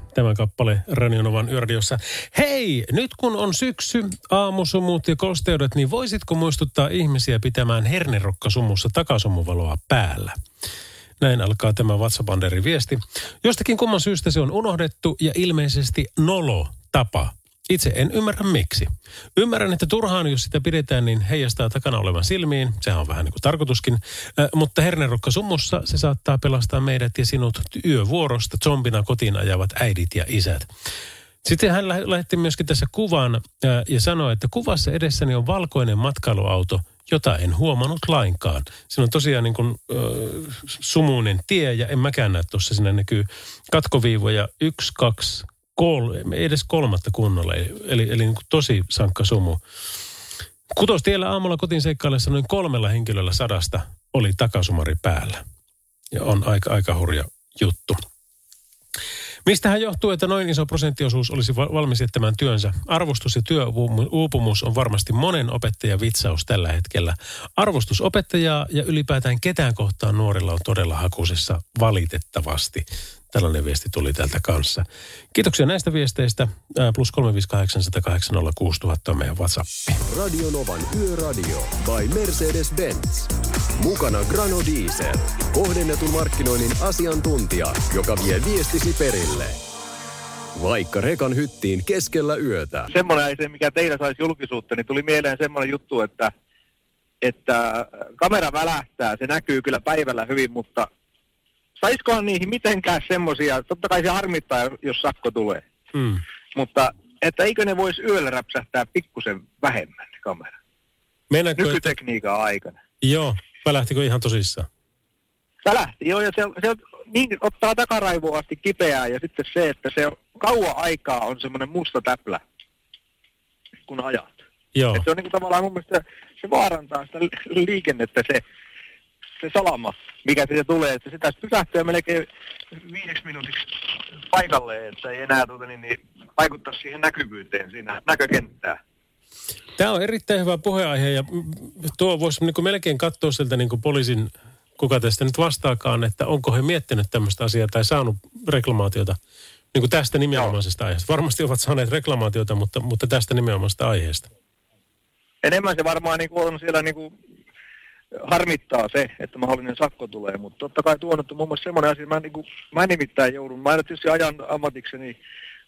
tämä kappale Radionovan yöradiossa. Hei, nyt kun on syksy, aamusumut ja kosteudet, niin voisitko muistuttaa ihmisiä pitämään hernerokkasumussa takasumuvaloa päällä? Näin alkaa tämä WhatsApp-Anderin viesti. Jostakin kumman syystä se on unohdettu ja ilmeisesti nolo tapa. Itse en ymmärrä miksi. Ymmärrän, että turhaan, jos sitä pidetään, niin heijastaa takana olevan silmiin. Sehän on vähän niin kuin tarkoituskin. Ä, mutta hernerokka sumussa se saattaa pelastaa meidät ja sinut yövuorosta zombina kotiin ajavat äidit ja isät. Sitten hän lähetti myöskin tässä kuvan ä, ja sanoi, että kuvassa edessäni on valkoinen matkailuauto, jota en huomannut lainkaan. Siinä on tosiaan niin kuin, ö, sumuinen tie ja en mäkään näe tuossa. Siinä näkyy katkoviivoja 1, 2, kol, edes kolmatta kunnolla, eli, eli niin kuin tosi sankka sumu. Kutostiellä aamulla kotiin seikkaillessa noin kolmella henkilöllä sadasta oli takasumari päällä. Ja on aika, aika hurja juttu. Mistähän johtuu, että noin iso prosenttiosuus olisi valmis jättämään työnsä? Arvostus ja työuupumus on varmasti monen opettajan vitsaus tällä hetkellä. Arvostus opettajaa ja ylipäätään ketään kohtaan nuorilla on todella hakusessa valitettavasti. Tällainen viesti tuli täältä kanssa. Kiitoksia näistä viesteistä. Ää, Plus 358 on meidän WhatsApp. Radio Novan Yöradio by Mercedes-Benz. Mukana Grano Diesel. Kohdennetun markkinoinnin asiantuntija, joka vie viestisi perille. Vaikka rekan hyttiin keskellä yötä. Semmoinen ei se, mikä teillä saisi julkisuutta, niin tuli mieleen semmoinen juttu, että, että kamera välähtää, se näkyy kyllä päivällä hyvin, mutta saisikohan niihin mitenkään semmoisia, totta kai se harmittaa, jos sakko tulee, Mm. mutta että eikö ne voisi yöllä räpsähtää pikkusen vähemmän ne kamera, että, nykytekniikan aikana. joo, välähtikö ihan tosissaan? Välähti, joo, ja se, se on, niin, ottaa takaraivoa asti kipeää, ja sitten se, että se on, kauan aikaa on semmoinen musta täplä, kun ajat. Joo, Et se on niin kuin tavallaan mun mielestä, se vaarantaa sitä li- liikennettä se, se salama, mikä siitä tulee. Että se tästä pysähtyy melkein viideksi minuutiksi paikalle, että ei enää tuota, niin, niin, vaikuttaa siihen näkyvyyteen siinä näkökenttää. Tämä on erittäin hyvä puheenaihe ja tuo voisi niin melkein katsoa sieltä niin kuin poliisin, kuka tästä nyt vastaakaan, että onko he miettinyt tämmöistä asiaa tai saanut reklamaatiota niin kuin tästä nimenomaisesta aiheesta. Varmasti ovat saaneet reklamaatiota, mutta, mutta tästä nimenomaisesta aiheesta. Enemmän se varmaan niin kuin on siellä niin kuin harmittaa se, että mahdollinen sakko tulee, mutta totta kai tuo nyt on muun muassa semmoinen asia, mä, niin kuin, mä nimittäin joudun, mä en tietysti ajan ammatikseni,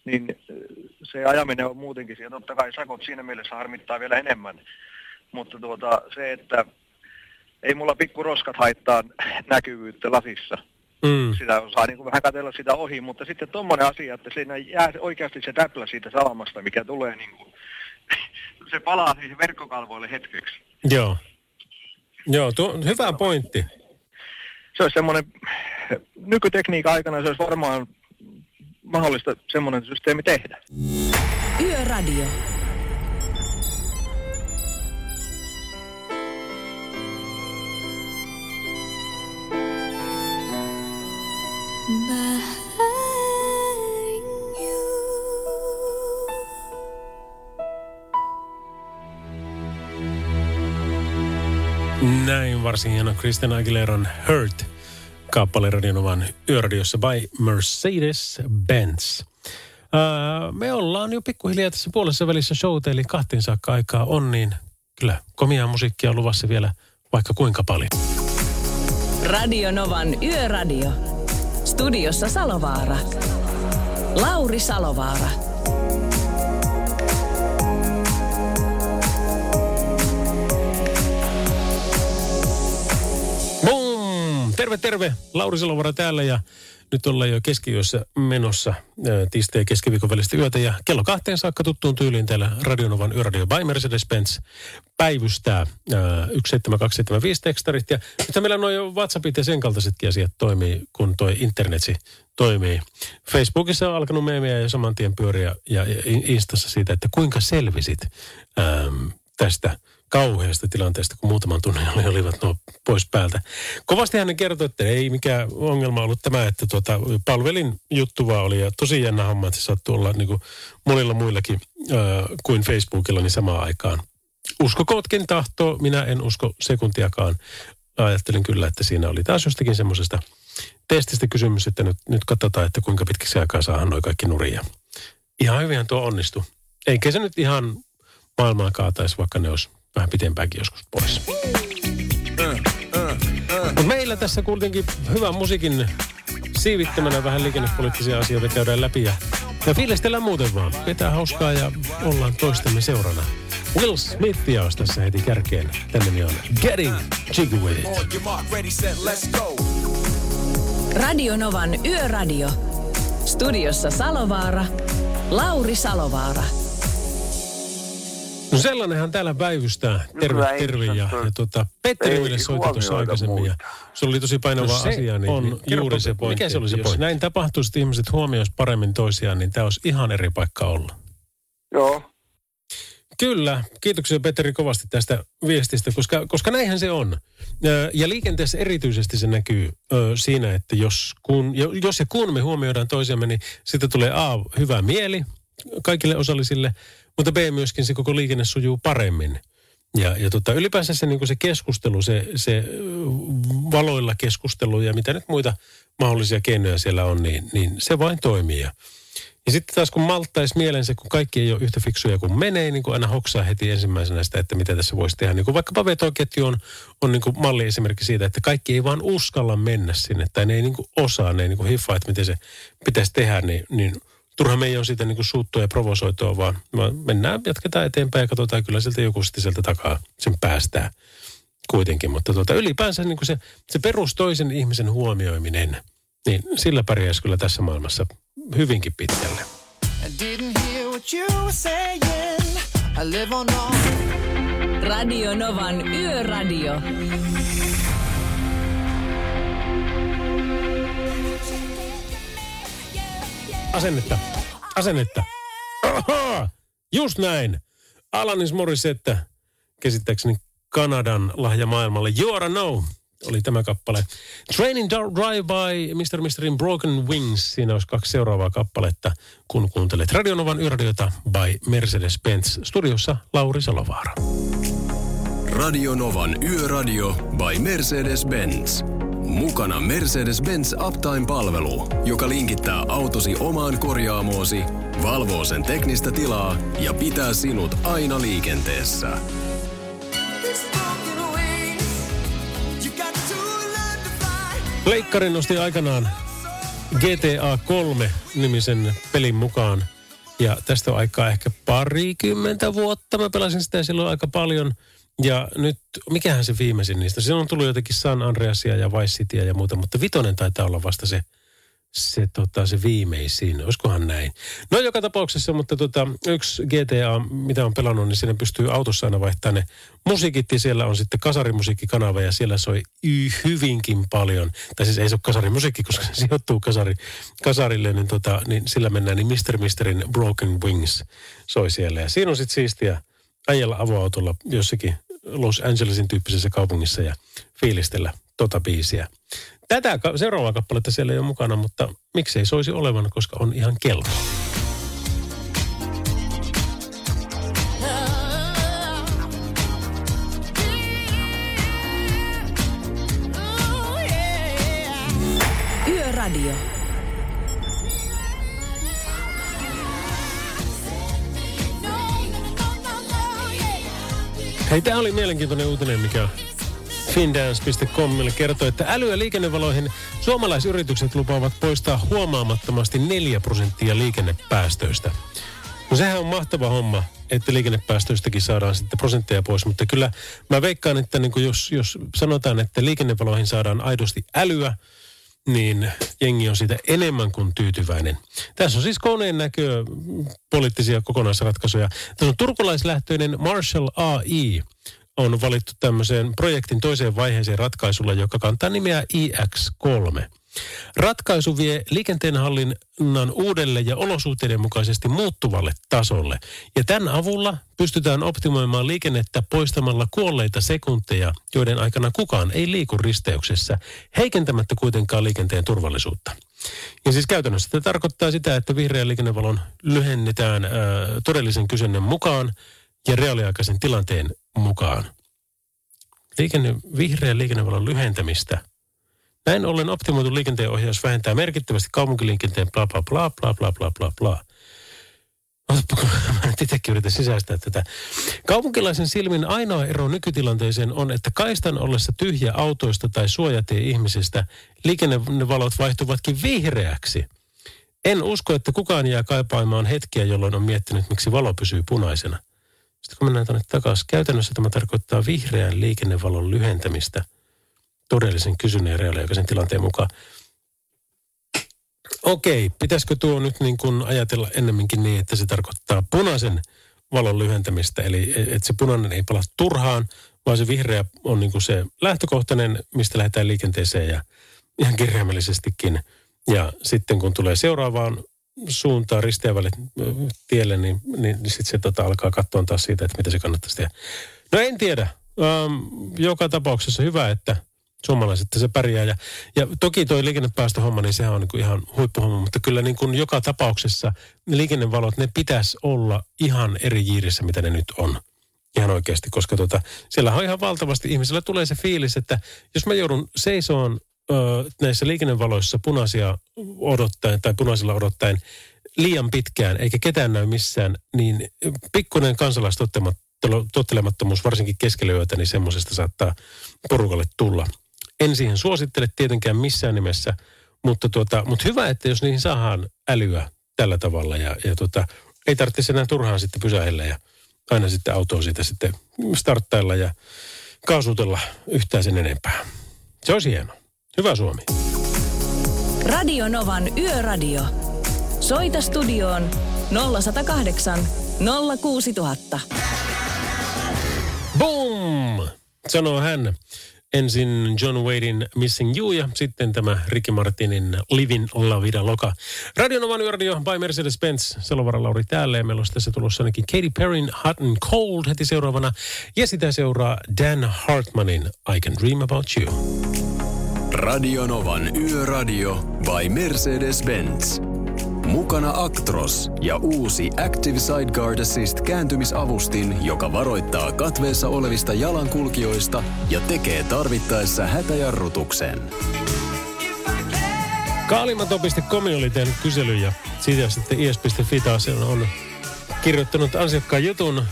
niin äh, se ajaminen on muutenkin siellä, totta kai sakot siinä mielessä harmittaa vielä enemmän, mutta tuota, se, että ei mulla pikkuroskat haittaa näkyvyyttä lasissa. Mm. Sitä osaa niin kuin vähän katsella sitä ohi, mutta sitten tuommoinen asia, että siinä jää oikeasti se täplä siitä salamasta, mikä tulee niin kuin, se palaa siihen verkkokalvoille hetkeksi. Joo. Joo, tuo, hyvä pointti. se olisi semmoinen, nykytekniikan aikana se olisi varmaan mahdollista semmoinen systeemi tehdä. Yöradio. Varsin hieno Christian Aguileran Hurt kappale Radionovan yöradiossa by Mercedes-Benz. Ää, me ollaan jo pikkuhiljaa tässä puolessa välissä showta, eli kahteen saakka aikaa on, niin kyllä komiaa musiikkia on luvassa vielä vaikka kuinka paljon. Radio Novan Yöradio. Studiossa Salovaara. Lauri Salovaara. Terve, terve! Lauri Salovara täällä ja nyt ollaan jo keskiyössä menossa ää, tiistai- ja keskiviikon välistä yötä ja kello kahteen saakka tuttuun tyyliin täällä Radionovan Yöradio by Mercedes-Benz päivystää ää, 17275 tekstarit ja nythän meillä nuo WhatsAppit ja sen kaltaisetkin asiat toimii, kun toi internetsi toimii. Facebookissa on alkanut meemiä ja saman tien pyöriä ja ja Instassa siitä, että kuinka selvisit äm, tästä kauheasta tilanteesta, kun muutaman tunnin oli- olivat nuo pois päältä. Kovasti hän kertoi, että ei mikään ongelma ollut tämä, että tuota, palvelin juttu vaan oli ja tosi jännä homma, että se sattui olla niin kuin monilla muillakin äh, kuin Facebookilla niin samaan aikaan. Uskokootkin tahtoo, minä en usko sekuntiakaan. Ajattelin kyllä, että siinä oli taas jostakin semmoisesta testistä kysymys, että nyt, nyt katsotaan, että kuinka pitkäksi aikaa saadaan noin kaikki nuria. Ihan hyvinhän tuo onnistui. Eikä se nyt ihan maailmaa kaataisi, vaikka ne olisi vähän pitempäänkin joskus pois. Mutta meillä tässä kuitenkin hyvän musiikin siivittämänä vähän liikennepoliittisia asioita käydään läpi ja, ja fiilistellään muuten vaan. Pitää hauskaa ja ollaan toistemme seurana. Will Smithia olisi tässä heti kärkeen. Tämän nimi on Getting Jiggy With It. Radio Novan Yöradio. Studiossa Salovaara. Lauri Salovaara. No sellainenhan täällä päivystää. Terve, Hyvä terve. Ja, ja tuota, Petteri ei meille soitti tuossa aikaisemmin. Ja se oli tosi painava No se asia. Niin, on niin juuri se pointti, Mikä se oli se että Jos jos näin tapahtuisi, että ihmiset huomioisi paremmin toisiaan, niin tämä olisi ihan eri paikka olla. Joo. Kyllä, kiitoksia Petteri kovasti tästä viestistä, koska, koska näinhän se on. Ö, Ja liikenteessä erityisesti se näkyy ö, siinä, että jos, kun, jo- jos ja kun me huomioidaan toisiamme, niin sitten tulee A, hyvä mieli kaikille osallisille, mutta B, myöskin se koko liikenne sujuu paremmin. Ja, ja tota, ylipäänsä se, niin se keskustelu, se, se valoilla keskustelu ja mitä nyt muita mahdollisia keinoja siellä on, niin, niin se vain toimii. Ja, ja sitten taas kun malttaisi mielensä, kun kaikki ei ole yhtä fiksuja kuin menee, niin kuin aina hoksaa heti ensimmäisenä sitä, että mitä tässä voisi tehdä. Niin kuin vaikkapa vetoketju on, on niin kuin malli esimerkki siitä, että kaikki ei vaan uskalla mennä sinne, tai ne ei niin kuin osaa, ne ei niin kuin hiffaa, että miten se pitäisi tehdä, niin, niin turha me ei ole siitä niin kuin suuttua ja provosoitua, vaan vaan mennään, jatketaan eteenpäin ja katsotaan, kyllä sieltä joku sitten sieltä takaa sen päästää kuitenkin. Mutta tuota, ylipäänsä niin kuin se, se perus toisen ihmisen huomioiminen, niin sillä pärjäisi kyllä tässä maailmassa hyvinkin pitkälle. On. Radio Novan Yöradio. Asennetta. Asennetta. Aha! Just näin. Alanis Morissette, käsittääkseni Kanadan lahja maailmalle. You are no oli tämä kappale. Training Drive by Mr. Misterin Broken Wings. Siinä olisi kaksi seuraavaa kappaletta, kun kuuntelet Radionovan yöradiota by Mercedes-Benz. Studiossa Lauri Salovaara. Radio Novan Yöradio by Mercedes-Benz. Mukana Mercedes-Benz Uptime-palvelu, joka linkittää autosi omaan korjaamoosi, valvoo sen teknistä tilaa ja pitää sinut aina liikenteessä. Leikkari nosti aikanaan GTA 3-nimisen pelin mukaan. Ja tästä on aikaa ehkä parikymmentä vuotta. Mä pelasin sitä silloin aika paljon. Ja nyt, mikähän se viimeisin niistä? Siinä on tullut jotenkin San Andreasia ja Vice Cityä ja muuta, mutta vitonen taitaa olla vasta se, se, tota, se viimeisin. Olisikohan näin? No joka tapauksessa, mutta tota, yksi GTA, mitä on pelannut, niin siinä pystyy autossa aina vaihtamaan ne musiikit. Ja siellä on sitten kasarimusiikkikanava ja siellä soi hyvinkin paljon. Tai siis ei se ole kasarimusiikki, koska se sijoittuu kasari, kasarille, niin, tota, niin sillä mennään. Niin Mr. Misterin Broken Wings soi siellä. Ja siinä on sitten siistiä ajella avoautolla jossakin Los Angelesin tyyppisessä kaupungissa ja fiilistellä tota biisiä. Tätä seuraavaa kappaletta siellä ei ole mukana, mutta miksei soisi olevan, koska on ihan kelpo. Hei, tämä oli mielenkiintoinen uutinen, mikä Findance.comille kertoo, että äly- ja liikennevaloihin suomalaisyritykset lupaavat poistaa huomaamattomasti 4 prosenttia liikennepäästöistä. No sehän on mahtava homma, että liikennepäästöistäkin saadaan sitten prosentteja pois, mutta kyllä mä veikkaan, että niin jos, jos sanotaan, että liikennevaloihin saadaan aidosti älyä, niin jengi on siitä enemmän kuin tyytyväinen. Tässä on siis koneen näkö poliittisia kokonaisratkaisuja. Tässä on turkulaislähtöinen Marshall AI on valittu tämmöiseen projektin toiseen vaiheeseen ratkaisulla, joka kantaa nimeä IX3. Ratkaisu vie liikenteenhallinnan uudelle ja olosuhteiden mukaisesti muuttuvalle tasolle. Ja tämän avulla pystytään optimoimaan liikennettä poistamalla kuolleita sekunteja, joiden aikana kukaan ei liiku risteyksessä, heikentämättä kuitenkaan liikenteen turvallisuutta. Ja siis käytännössä tämä tarkoittaa sitä, että vihreän liikennevalon lyhennetään ää, todellisen kysynnän mukaan ja reaaliaikaisen tilanteen mukaan. Liikenne, vihreän liikennevalon lyhentämistä – näin ollen optimoitu liikenteenohjaus vähentää merkittävästi kaupunkiliikenteen bla bla bla bla bla bla bla bla. Mä nyt itsekin yritän sisäistää tätä. Kaupunkilaisen silmin ainoa ero nykytilanteeseen on, että kaistan ollessa tyhjä autoista tai suojatie ihmisistä, liikennevalot vaihtuvatkin vihreäksi. En usko, että kukaan jää kaipaamaan hetkiä, jolloin on miettinyt, miksi valo pysyy punaisena. Sitten kun mennään tuonne takaisin, käytännössä tämä tarkoittaa vihreän liikennevalon lyhentämistä – todellisen kysynnän ja reaaliaikaisen tilanteen mukaan. Okei, pitäisikö tuo nyt niin kuin ajatella ennemminkin niin, että se tarkoittaa punaisen valon lyhentämistä, eli että se punainen ei pala turhaan, vaan se vihreä on niin kuin se lähtökohtainen, mistä lähdetään liikenteeseen ja ihan kirjaimellisestikin. Ja sitten kun tulee seuraavaan suuntaa risteävälle ö, tielle, niin, niin, niin sitten se tota, alkaa katsoa taas siitä, että mitä se kannattaisi tehdä. No en tiedä. Ähm, joka tapauksessa hyvä, että suomalaiset se pärjää. Ja, ja toki toi liikennepäästöhomma, niin sehän on niin kuin ihan huippuhomma, mutta kyllä niin kuin joka tapauksessa ne liikennevalot, ne pitäisi olla ihan eri jiirissä, mitä ne nyt on. Ihan oikeasti, koska tota, siellä on ihan valtavasti ihmisillä tulee se fiilis, että jos mä joudun seisoon ö, näissä liikennevaloissa punaisia odottaen tai punaisilla odottaen liian pitkään, eikä ketään näy missään, niin pikkuinen kansalaistottelemattomuus, varsinkin keskellä yötä, niin semmoisesta saattaa porukalle tulla. En siihen suosittele tietenkään missään nimessä, mutta, tuota, mutta hyvä, että jos niihin saadaan älyä tällä tavalla ja, ja tuota, ei tarvitse enää turhaan sitten pysähellä ja aina sitten autoa siitä sitten starttailla ja kaasutella yhtään sen enempää. Se olisi hieno. Hyvä Suomi. Radio Novan Yöradio. Soita studioon 0108 06000. Boom! Sanoo hän. Ensin John Wadein Missing You ja sitten tämä Ricky Martinin Living La Vida Loca. Radio Novan Yöradio by Mercedes-Benz. Selovara Lauri täällä ja meillä olisi tässä tulossa ainakin Katy Perryn Hot and Cold heti seuraavana. Ja sitä seuraa Dan Hartmanin I Can Dream About You. Radio Novan Yöradio by Mercedes-Benz. Mukana Actros ja uusi Active Sideguard Assist kääntymisavustin, joka varoittaa katveessa olevista jalankulkijoista ja tekee tarvittaessa hätäjarrutuksen. Kaalimato.com oli tehnyt kyselyn ja siitä sitten is.fi taas on kirjoittanut ansiokkaan jutun.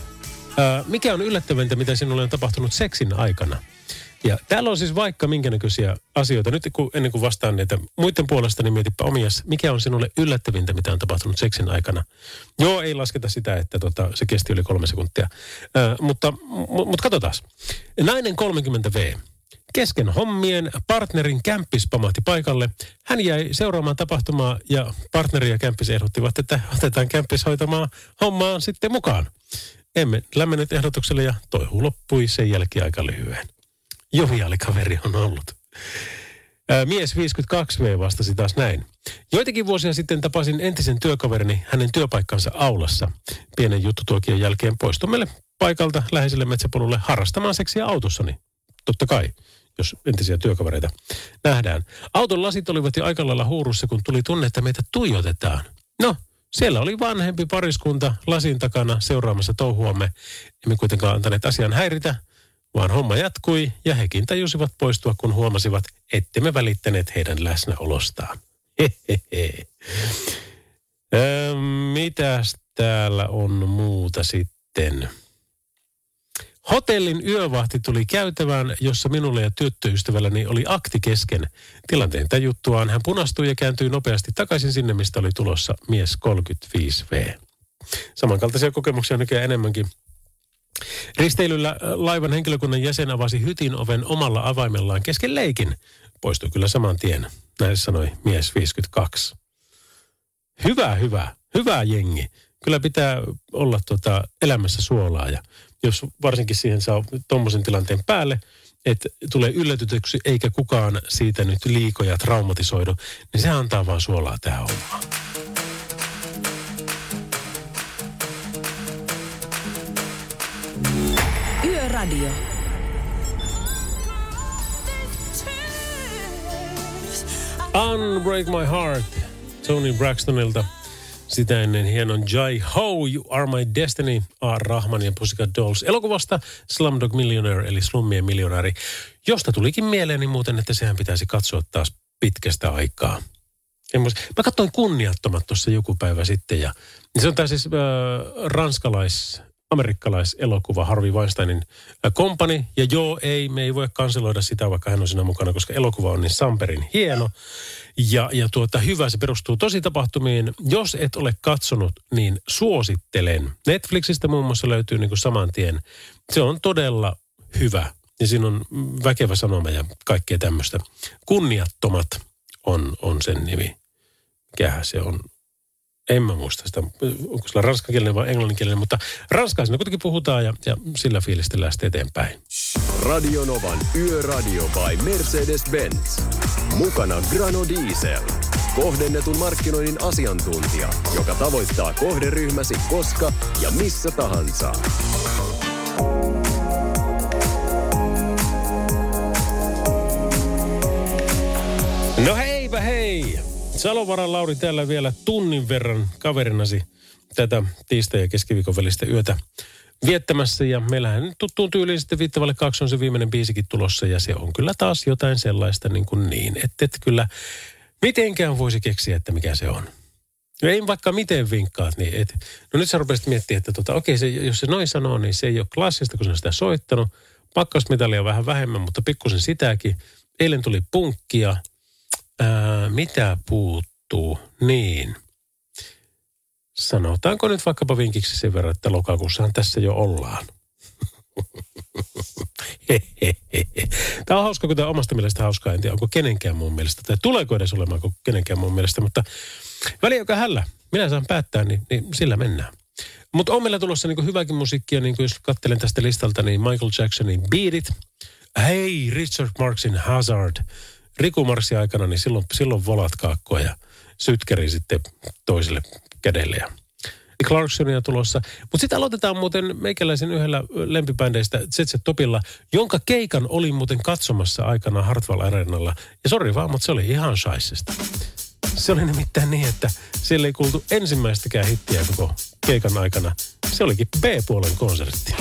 Ää, mikä on yllättävintä, mitä sinulle on tapahtunut seksin aikana? Ja täällä on siis vaikka minkä näköisiä asioita. Nyt kun, ennen kuin vastaan näitä muiden puolesta, niin mietipä omias, mikä on sinulle yllättävintä, mitä on tapahtunut seksin aikana. Joo, ei lasketa sitä, että tota, se kesti yli kolme sekuntia. Ää, mutta, mu- mutta katsotaan. Nainen 30V. Kesken hommien partnerin kämppis pamahti paikalle. Hän jäi seuraamaan tapahtumaa ja partneri ja kämppis ehdottivat, että otetaan kämppis hoitamaan hommaa sitten mukaan. Emme lämmennyt ehdotukselle ja toihu loppui sen jälkeen aika lyhyen. Joviaali kaveri on ollut. Mies 52V vastasi taas näin. Joitakin vuosia sitten tapasin entisen työkaverini hänen työpaikkansa aulassa. Pienen juttutuokion jälkeen poistuin meille paikalta läheiselle metsäpolulle harrastamaan seksiä autossani. Totta kai, jos entisiä työkavereita nähdään. Auton lasit olivat jo aika lailla huurussa, kun tuli tunne, että meitä tuijotetaan. No, siellä oli vanhempi pariskunta lasin takana seuraamassa touhuamme. Emme kuitenkaan antaneet asian häiritä, vaan homma jatkui ja hekin tajusivat poistua, kun huomasivat, ettemme välittäneet heidän läsnäolostaan. Hehehe. Öö, mitäs täällä on muuta sitten? Hotellin yövahti tuli käytävään, jossa minulle ja tyttöystävälläni oli akti kesken. Tilanteen tajuttuaan hän punastui ja kääntyi nopeasti takaisin sinne, mistä oli tulossa mies 35V. Samankaltaisia kokemuksia on enemmänkin. Risteilyllä laivan henkilökunnan jäsen avasi hytin oven omalla avaimellaan kesken leikin. Poistui kyllä saman tien, näin sanoi mies 52. Hyvä, hyvä, hyvä jengi. Kyllä pitää olla tota elämässä suolaa ja jos varsinkin siihen saa tuommoisen tilanteen päälle, että tulee yllätytyksi eikä kukaan siitä nyt liikoja traumatisoidu, niin se antaa vaan suolaa tähän hommaan. Yöradio. Unbreak My Heart Tony Braxtonilta. Sitä ennen hienon Jai Ho, You Are My Destiny, A. Rahman ja Pussycat Dolls elokuvasta Slumdog Millionaire eli Slummien miljonääri, josta tulikin mieleeni muuten, että sehän pitäisi katsoa taas pitkästä aikaa. Mä katsoin kunniattomat tuossa joku päivä sitten ja se on tämä siis äh, ranskalais amerikkalaiselokuva Harvey Weinsteinin kompani. Ja joo, ei, me ei voi kanseloida sitä, vaikka hän on siinä mukana, koska elokuva on niin samperin hieno. Ja, ja tuota, hyvä, se perustuu tosi tapahtumiin. Jos et ole katsonut, niin suosittelen. Netflixistä muun muassa löytyy niin kuin saman tien. Se on todella hyvä. Ja siinä on väkevä sanoma ja kaikkea tämmöistä. Kunniattomat on, on sen nimi. Mikähän se on? En mä muista sitä, onko sillä ranskakielinen vai englanninkielinen, mutta ranskaa siinä kuitenkin puhutaan ja, ja sillä fiilistellään sitten eteenpäin. Radio Novan Yöradio by Mercedes-Benz. Mukana Grano Diesel. Kohdennetun markkinoinnin asiantuntija, joka tavoittaa kohderyhmäsi koska ja missä tahansa. No heipä hei! Salovaran Lauri täällä vielä tunnin verran kaverinasi tätä tiistai- ja keskiviikon välistä yötä viettämässä. Ja meillähän tuttuun tyyliin sitten viittavalle kaksi on se viimeinen biisikin tulossa. Ja se on kyllä taas jotain sellaista niin kuin niin, että et kyllä mitenkään voisi keksiä, että mikä se on. Ja ei vaikka miten vinkkaat, niin et, no nyt sä rupesit miettimään, että tota, okei, se, jos se noin sanoo, niin se ei ole klassista, kun se on sitä soittanut. Pakkasmitalia vähän vähemmän, mutta pikkusen sitäkin. Eilen tuli punkkia. Ää, mitä puuttuu? Niin. Sanotaanko nyt vaikkapa vinkiksi sen verran, että lokakuussahan tässä jo ollaan. Tämä on hauska, kun tämä omasta mielestä hauskaa. En tiedä, onko kenenkään muun mielestä, tai tuleeko edes olemaan kenenkään muun mielestä, mutta väliä joka hällä. Minä saan päättää, niin, niin sillä mennään. Mutta on meillä tulossa niin hyväkin musiikkia, niin kuin jos katselen tästä listalta, niin Michael Jacksonin Beat It. Hei, Richard Marksin Hazard. Riku Marksin aikana, niin silloin, silloin volat kaakkoa ja sytkäri sitten toiselle kädelle. Ja Clarksonia tulossa. Mutta sitten aloitetaan muuten meikäläisen yhdellä lempibändeistä ZZ Topilla, jonka keikan oli muuten katsomassa aikana Hartwall Arenalla. Ja sori vaan, mutta se oli ihan shaisesta. Se oli nimittäin niin, että siellä ei kuultu ensimmäistäkään hittiä koko keikan aikana. Se olikin B-puolen konsertti.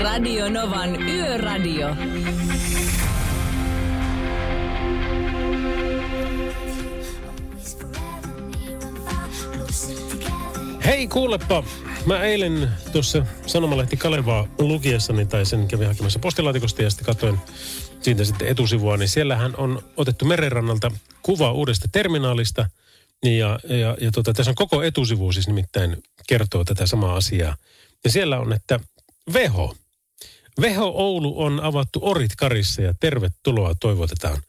Radio Novan Yöradio. Hei kuulepa, mä eilen tuossa Sanomalehti Kalevaa lukiessani tai sen kävin hakemassa postilaatikosta ja sitten katsoin siitä sitten etusivua, niin siellähän on otettu merenrannalta kuva uudesta terminaalista ja, ja, ja tota, tässä on koko etusivu siis nimittäin kertoo tätä samaa asiaa. Ja siellä on, että Veho. Veho Oulu on avattu Orit Karissa ja tervetuloa toivotetaan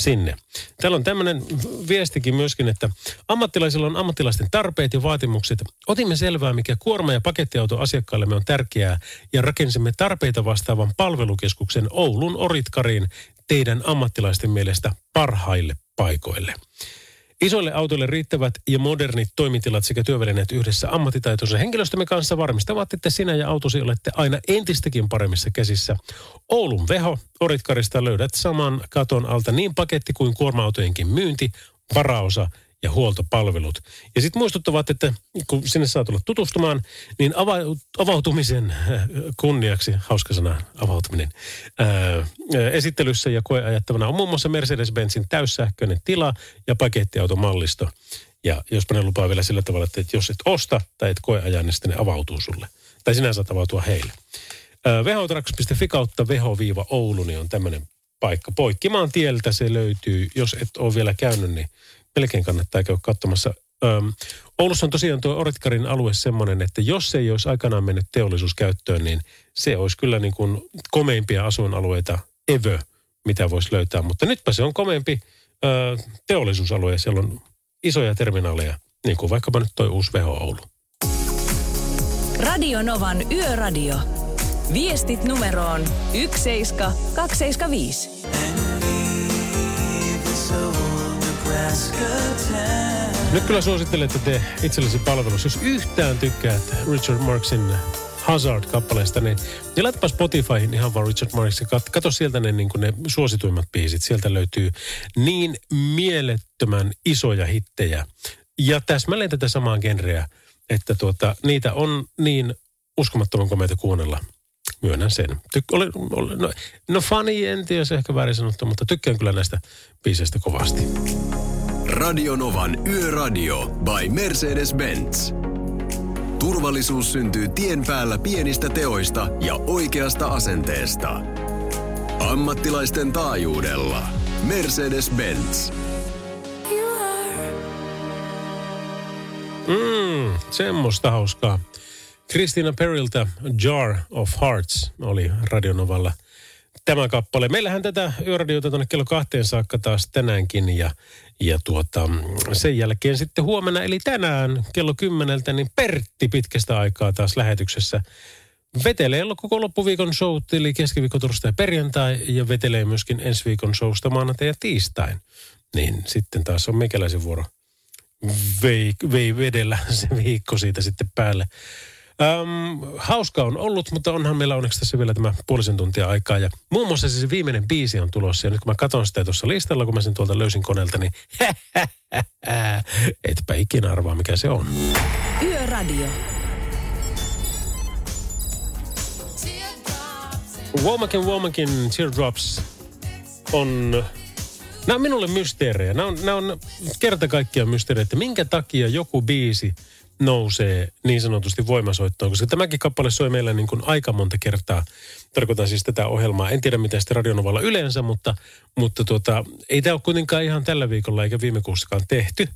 sinne. Täällä on tämmöinen viestikin myöskin, että ammattilaisilla on ammattilaisten tarpeet ja vaatimukset. Otimme selvää, mikä kuorma- ja pakettiauto asiakkaillemme on tärkeää ja rakensimme tarpeita vastaavan palvelukeskuksen Oulun Oritkariin teidän ammattilaisten mielestä parhaille paikoille. Isoille autoille riittävät ja modernit toimitilat sekä työvälineet yhdessä ammattitaitoisen henkilöstömme kanssa varmistavat, että sinä ja autosi olette aina entistäkin paremmissa käsissä. Oulun Veho, Oritkarista löydät saman katon alta niin paketti kuin kuorma-autojenkin myynti, varaosa ja huoltopalvelut. Ja sitten muistuttavat, että kun sinne saa tulla tutustumaan, niin ava- avautumisen äh, kunniaksi, hauska sana, avautuminen, ää, esittelyssä ja koeajattavana on muun muassa Mercedes-Benzin täyssähköinen tila ja pakettiautomallisto. Ja jos ne lupaa vielä sillä tavalla, että jos et osta tai et koe ajaa, niin sitten ne avautuu sulle. Tai sinä saat avautua heille. Vehotrax.fi kautta veho-oulu niin on tämmöinen paikka. Poikkimaan tieltä se löytyy. Jos et ole vielä käynyt, niin melkein kannattaa käydä katsomassa. Öm, Oulussa on tosiaan tuo Oritkarin alue semmoinen, että jos se ei olisi aikanaan mennyt teollisuuskäyttöön, niin se olisi kyllä niin kuin komeimpia asuinalueita ever, mitä voisi löytää. Mutta nytpä se on komeimpi ö, teollisuusalue ja siellä on isoja terminaaleja, niin kuin vaikkapa nyt toi uusi Veho Oulu. Radio Novan Yöradio. Viestit numeroon 17275. Nyt kyllä suosittelen, että te itsellesi palvelus. Jos yhtään tykkäät Richard Marksin Hazard-kappaleesta, niin, niin laitapa Spotifyhin ihan vaan Richard ja kat, kato sieltä ne, niin ne suosituimmat biisit. Sieltä löytyy niin mielettömän isoja hittejä ja täsmälleen tätä samaa genreä, että tuota, niitä on niin uskomattoman komeita kuunnella. Myönnän sen. Tyk- oli, oli, no, no fani, en tiedä, se ehkä väärin sanottu, mutta tykkään kyllä näistä biiseistä kovasti. Radio Novan Yöradio by Mercedes-Benz. Turvallisuus syntyy tien päällä pienistä teoista ja oikeasta asenteesta. Ammattilaisten taajuudella. Mercedes-Benz. Mm, semmoista hauskaa. Kristiina Periltä Jar of Hearts oli Radionovalla tämä kappale. Meillähän tätä yöradiota tuonne kello kahteen saakka taas tänäänkin ja, ja tuota, sen jälkeen sitten huomenna eli tänään kello kymmeneltä niin Pertti pitkästä aikaa taas lähetyksessä. vetelee koko loppuviikon show, eli keskiviikko, torstai ja perjantai, ja vetelee myöskin ensi viikon showsta maanantai ja tiistain. Niin sitten taas on meikäläisen vuoro vei, vei vedellä se viikko siitä sitten päälle. Öm, hauska on ollut, mutta onhan meillä onneksi tässä vielä tämä puolisen tuntia aikaa. Ja muun muassa se viimeinen biisi on tulossa. Ja nyt kun mä katson sitä tuossa listalla, kun mä sen tuolta löysin koneelta, niin etpä ikinä arvaa, mikä se on. Yöradio. Womakin Womakin Teardrops on... Nämä on minulle mysteerejä. Nämä on, nämä on kerta kaikkiaan mysteerejä, että minkä takia joku biisi nousee niin sanotusti voimasoittoon. Koska tämäkin kappale soi meillä niin kuin aika monta kertaa. Tarkoitan siis tätä ohjelmaa. En tiedä, miten sitten Radionovalla yleensä, mutta, mutta tuota, ei tämä ole kuitenkaan ihan tällä viikolla eikä viime kuussakaan tehty.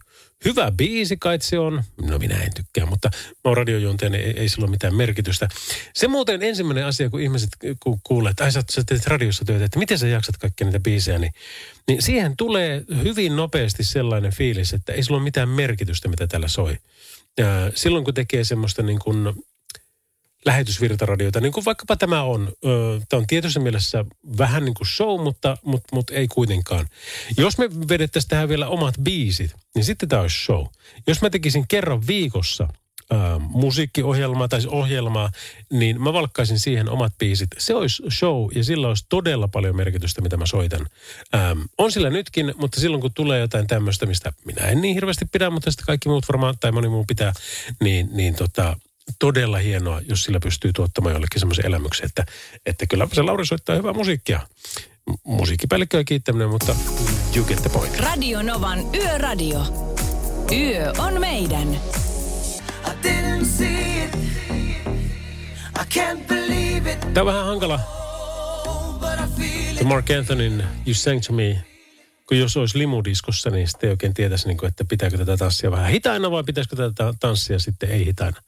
Hyvä biisi kai se on. No minä en tykkää, mutta mä oon radiojuontaja, niin ei, ei sillä ole mitään merkitystä. Se muuten ensimmäinen asia, kun ihmiset ku, kuulee, että ai sä, sä teet radiossa työtä, että miten sä jaksat kaikkia niitä biisejä, niin, niin siihen tulee hyvin nopeasti sellainen fiilis, että ei sillä ole mitään merkitystä, mitä täällä soi. Silloin kun tekee semmoista niin kuin lähetysvirtaradiota, niin kuin vaikkapa tämä on. Tämä on tietyssä mielessä vähän niin kuin show, mutta, mutta, mutta ei kuitenkaan. Jos me vedettäisiin tähän vielä omat biisit, niin sitten tämä olisi show. Jos mä tekisin kerran viikossa ää, musiikkiohjelmaa tai siis ohjelmaa, niin mä valkkaisin siihen omat biisit. Se olisi show ja sillä olisi todella paljon merkitystä, mitä mä soitan. Ähm, on sillä nytkin, mutta silloin kun tulee jotain tämmöistä, mistä minä en niin hirveästi pidä, mutta sitten kaikki muut varmaan, tai moni muu pitää, niin, niin tota, todella hienoa, jos sillä pystyy tuottamaan jollekin semmoisen elämyksen, että, että kyllä se Lauri soittaa hyvää musiikkia. M- Musiikkipäällikkö ja kiittäminen, mutta you get the point. Radio Novan Yöradio. Yö on meidän. Tämä on vähän hankala. It. Mark Anthonyn You Sang To Me, kun jos olisi limudiskossa, niin sitten ei oikein tietäisi, niin että pitääkö tätä tanssia vähän hitaina vai pitäisikö tätä tanssia sitten ei hitaina.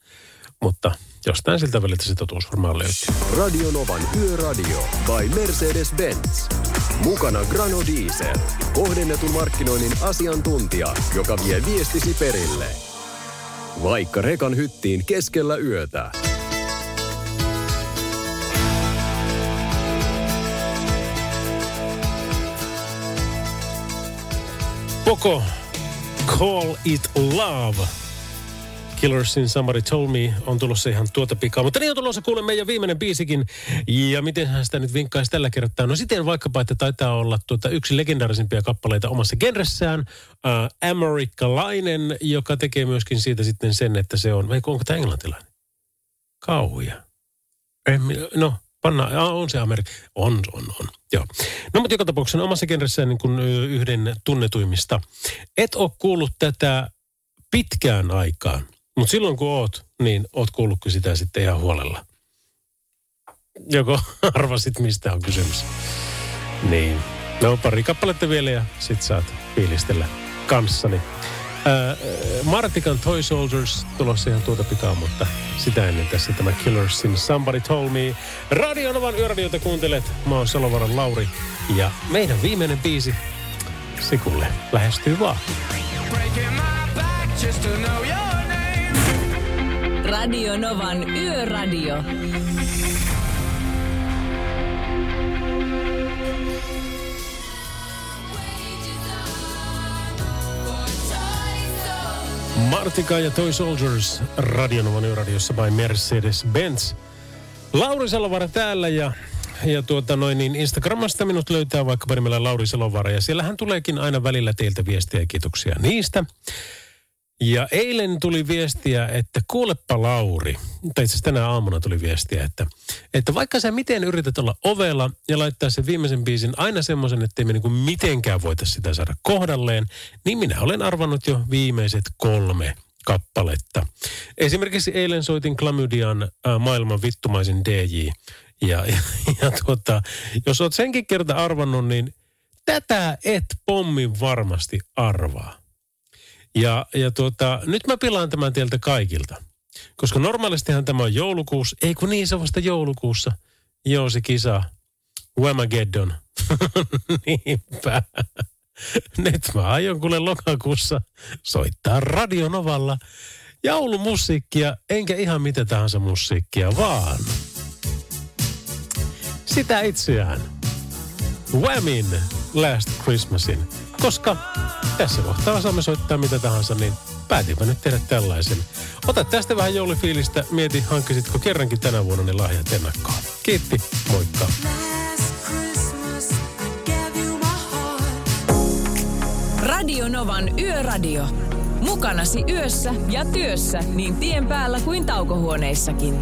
Mutta jostain siltä väliltä se totuus varmaan löytyy. Radio Novan Yöradio by Mercedes-Benz. Mukana Grano Diesel. Kohdennetun markkinoinnin asiantuntija, joka vie viestisi perille. Vaikka rekan hyttiin keskellä yötä. Poco, Call It Love. Killersin Somebody Told Me on tulossa ihan tuota pikaa. Mutta niin on tulossa kuule meidän viimeinen biisikin. Ja miten hän sitä nyt vinkkaisi tällä kertaa? No siten vaikkapa, että taitaa olla tuota yksi legendaarisimpia kappaleita omassa genressään. Äh, Amerikkalainen, joka tekee myöskin siitä sitten sen, että se on, vai onko tämä englantilainen? Kauja. No, panna, on se Amerikka. On, on, on. Joo. No mutta joka tapauksessa omassa genressään niin kuin yhden tunnetuimmista. Et ole kuullut tätä pitkään aikaan, mutta silloin kun oot, niin oot kuullutkin sitä sitten ihan huolella. Joko arvasit, mistä on kysymys. Niin. No pari kappaletta vielä ja sit saat fiilistellä kanssani. Ää, Martikan Toy Soldiers tulossa ihan tuota pikaa, mutta sitä ennen tässä tämä Killersin Somebody Told Me. Radio Novan yöradiota kuuntelet. Mä oon Salovaran Lauri ja meidän viimeinen biisi Sikulle lähestyy vaan. Breaking my back just to know name. Radio Novan Yöradio. Martika ja Toy Soldiers Radionovan yöradiossa by Mercedes-Benz. Lauri Salovara täällä ja, ja tuota noin, niin Instagramasta minut löytää vaikka nimellä Lauri Salovara ja siellähän tuleekin aina välillä teiltä viestiä ja kiitoksia niistä. Ja eilen tuli viestiä, että kuulepa Lauri, tai itse tänä aamuna tuli viestiä, että, että vaikka sä miten yrität olla ovella ja laittaa sen viimeisen biisin aina semmoisen, että me niinku mitenkään voita sitä saada kohdalleen, niin minä olen arvannut jo viimeiset kolme kappaletta. Esimerkiksi eilen soitin Klamydian äh, maailman vittumaisin DJ. Ja, ja, ja tuota, jos oot senkin kerta arvannut, niin tätä et pommin varmasti arvaa. Ja, ja tuota, nyt mä pilaan tämän teiltä kaikilta. Koska normaalistihan tämä on joulukuussa. Ei kun niin, se vasta joulukuussa. Joo, se kisa. Whamageddon. Niinpä. Nyt mä aion kuule lokakuussa soittaa Radionovalla joulumusiikkia, enkä ihan mitä tahansa musiikkia, vaan sitä itseään. Whamin Last Christmasin. Koska tässä kohtaa saamme soittaa mitä tahansa, niin päätinpä nyt tehdä tällaisen. Ota tästä vähän joulufiilistä, mieti hankkisitko kerrankin tänä vuonna ne lahjat ennakkoon. Kiitti, moikka. Radio Novan Yöradio. Mukanasi yössä ja työssä niin tien päällä kuin taukohuoneissakin.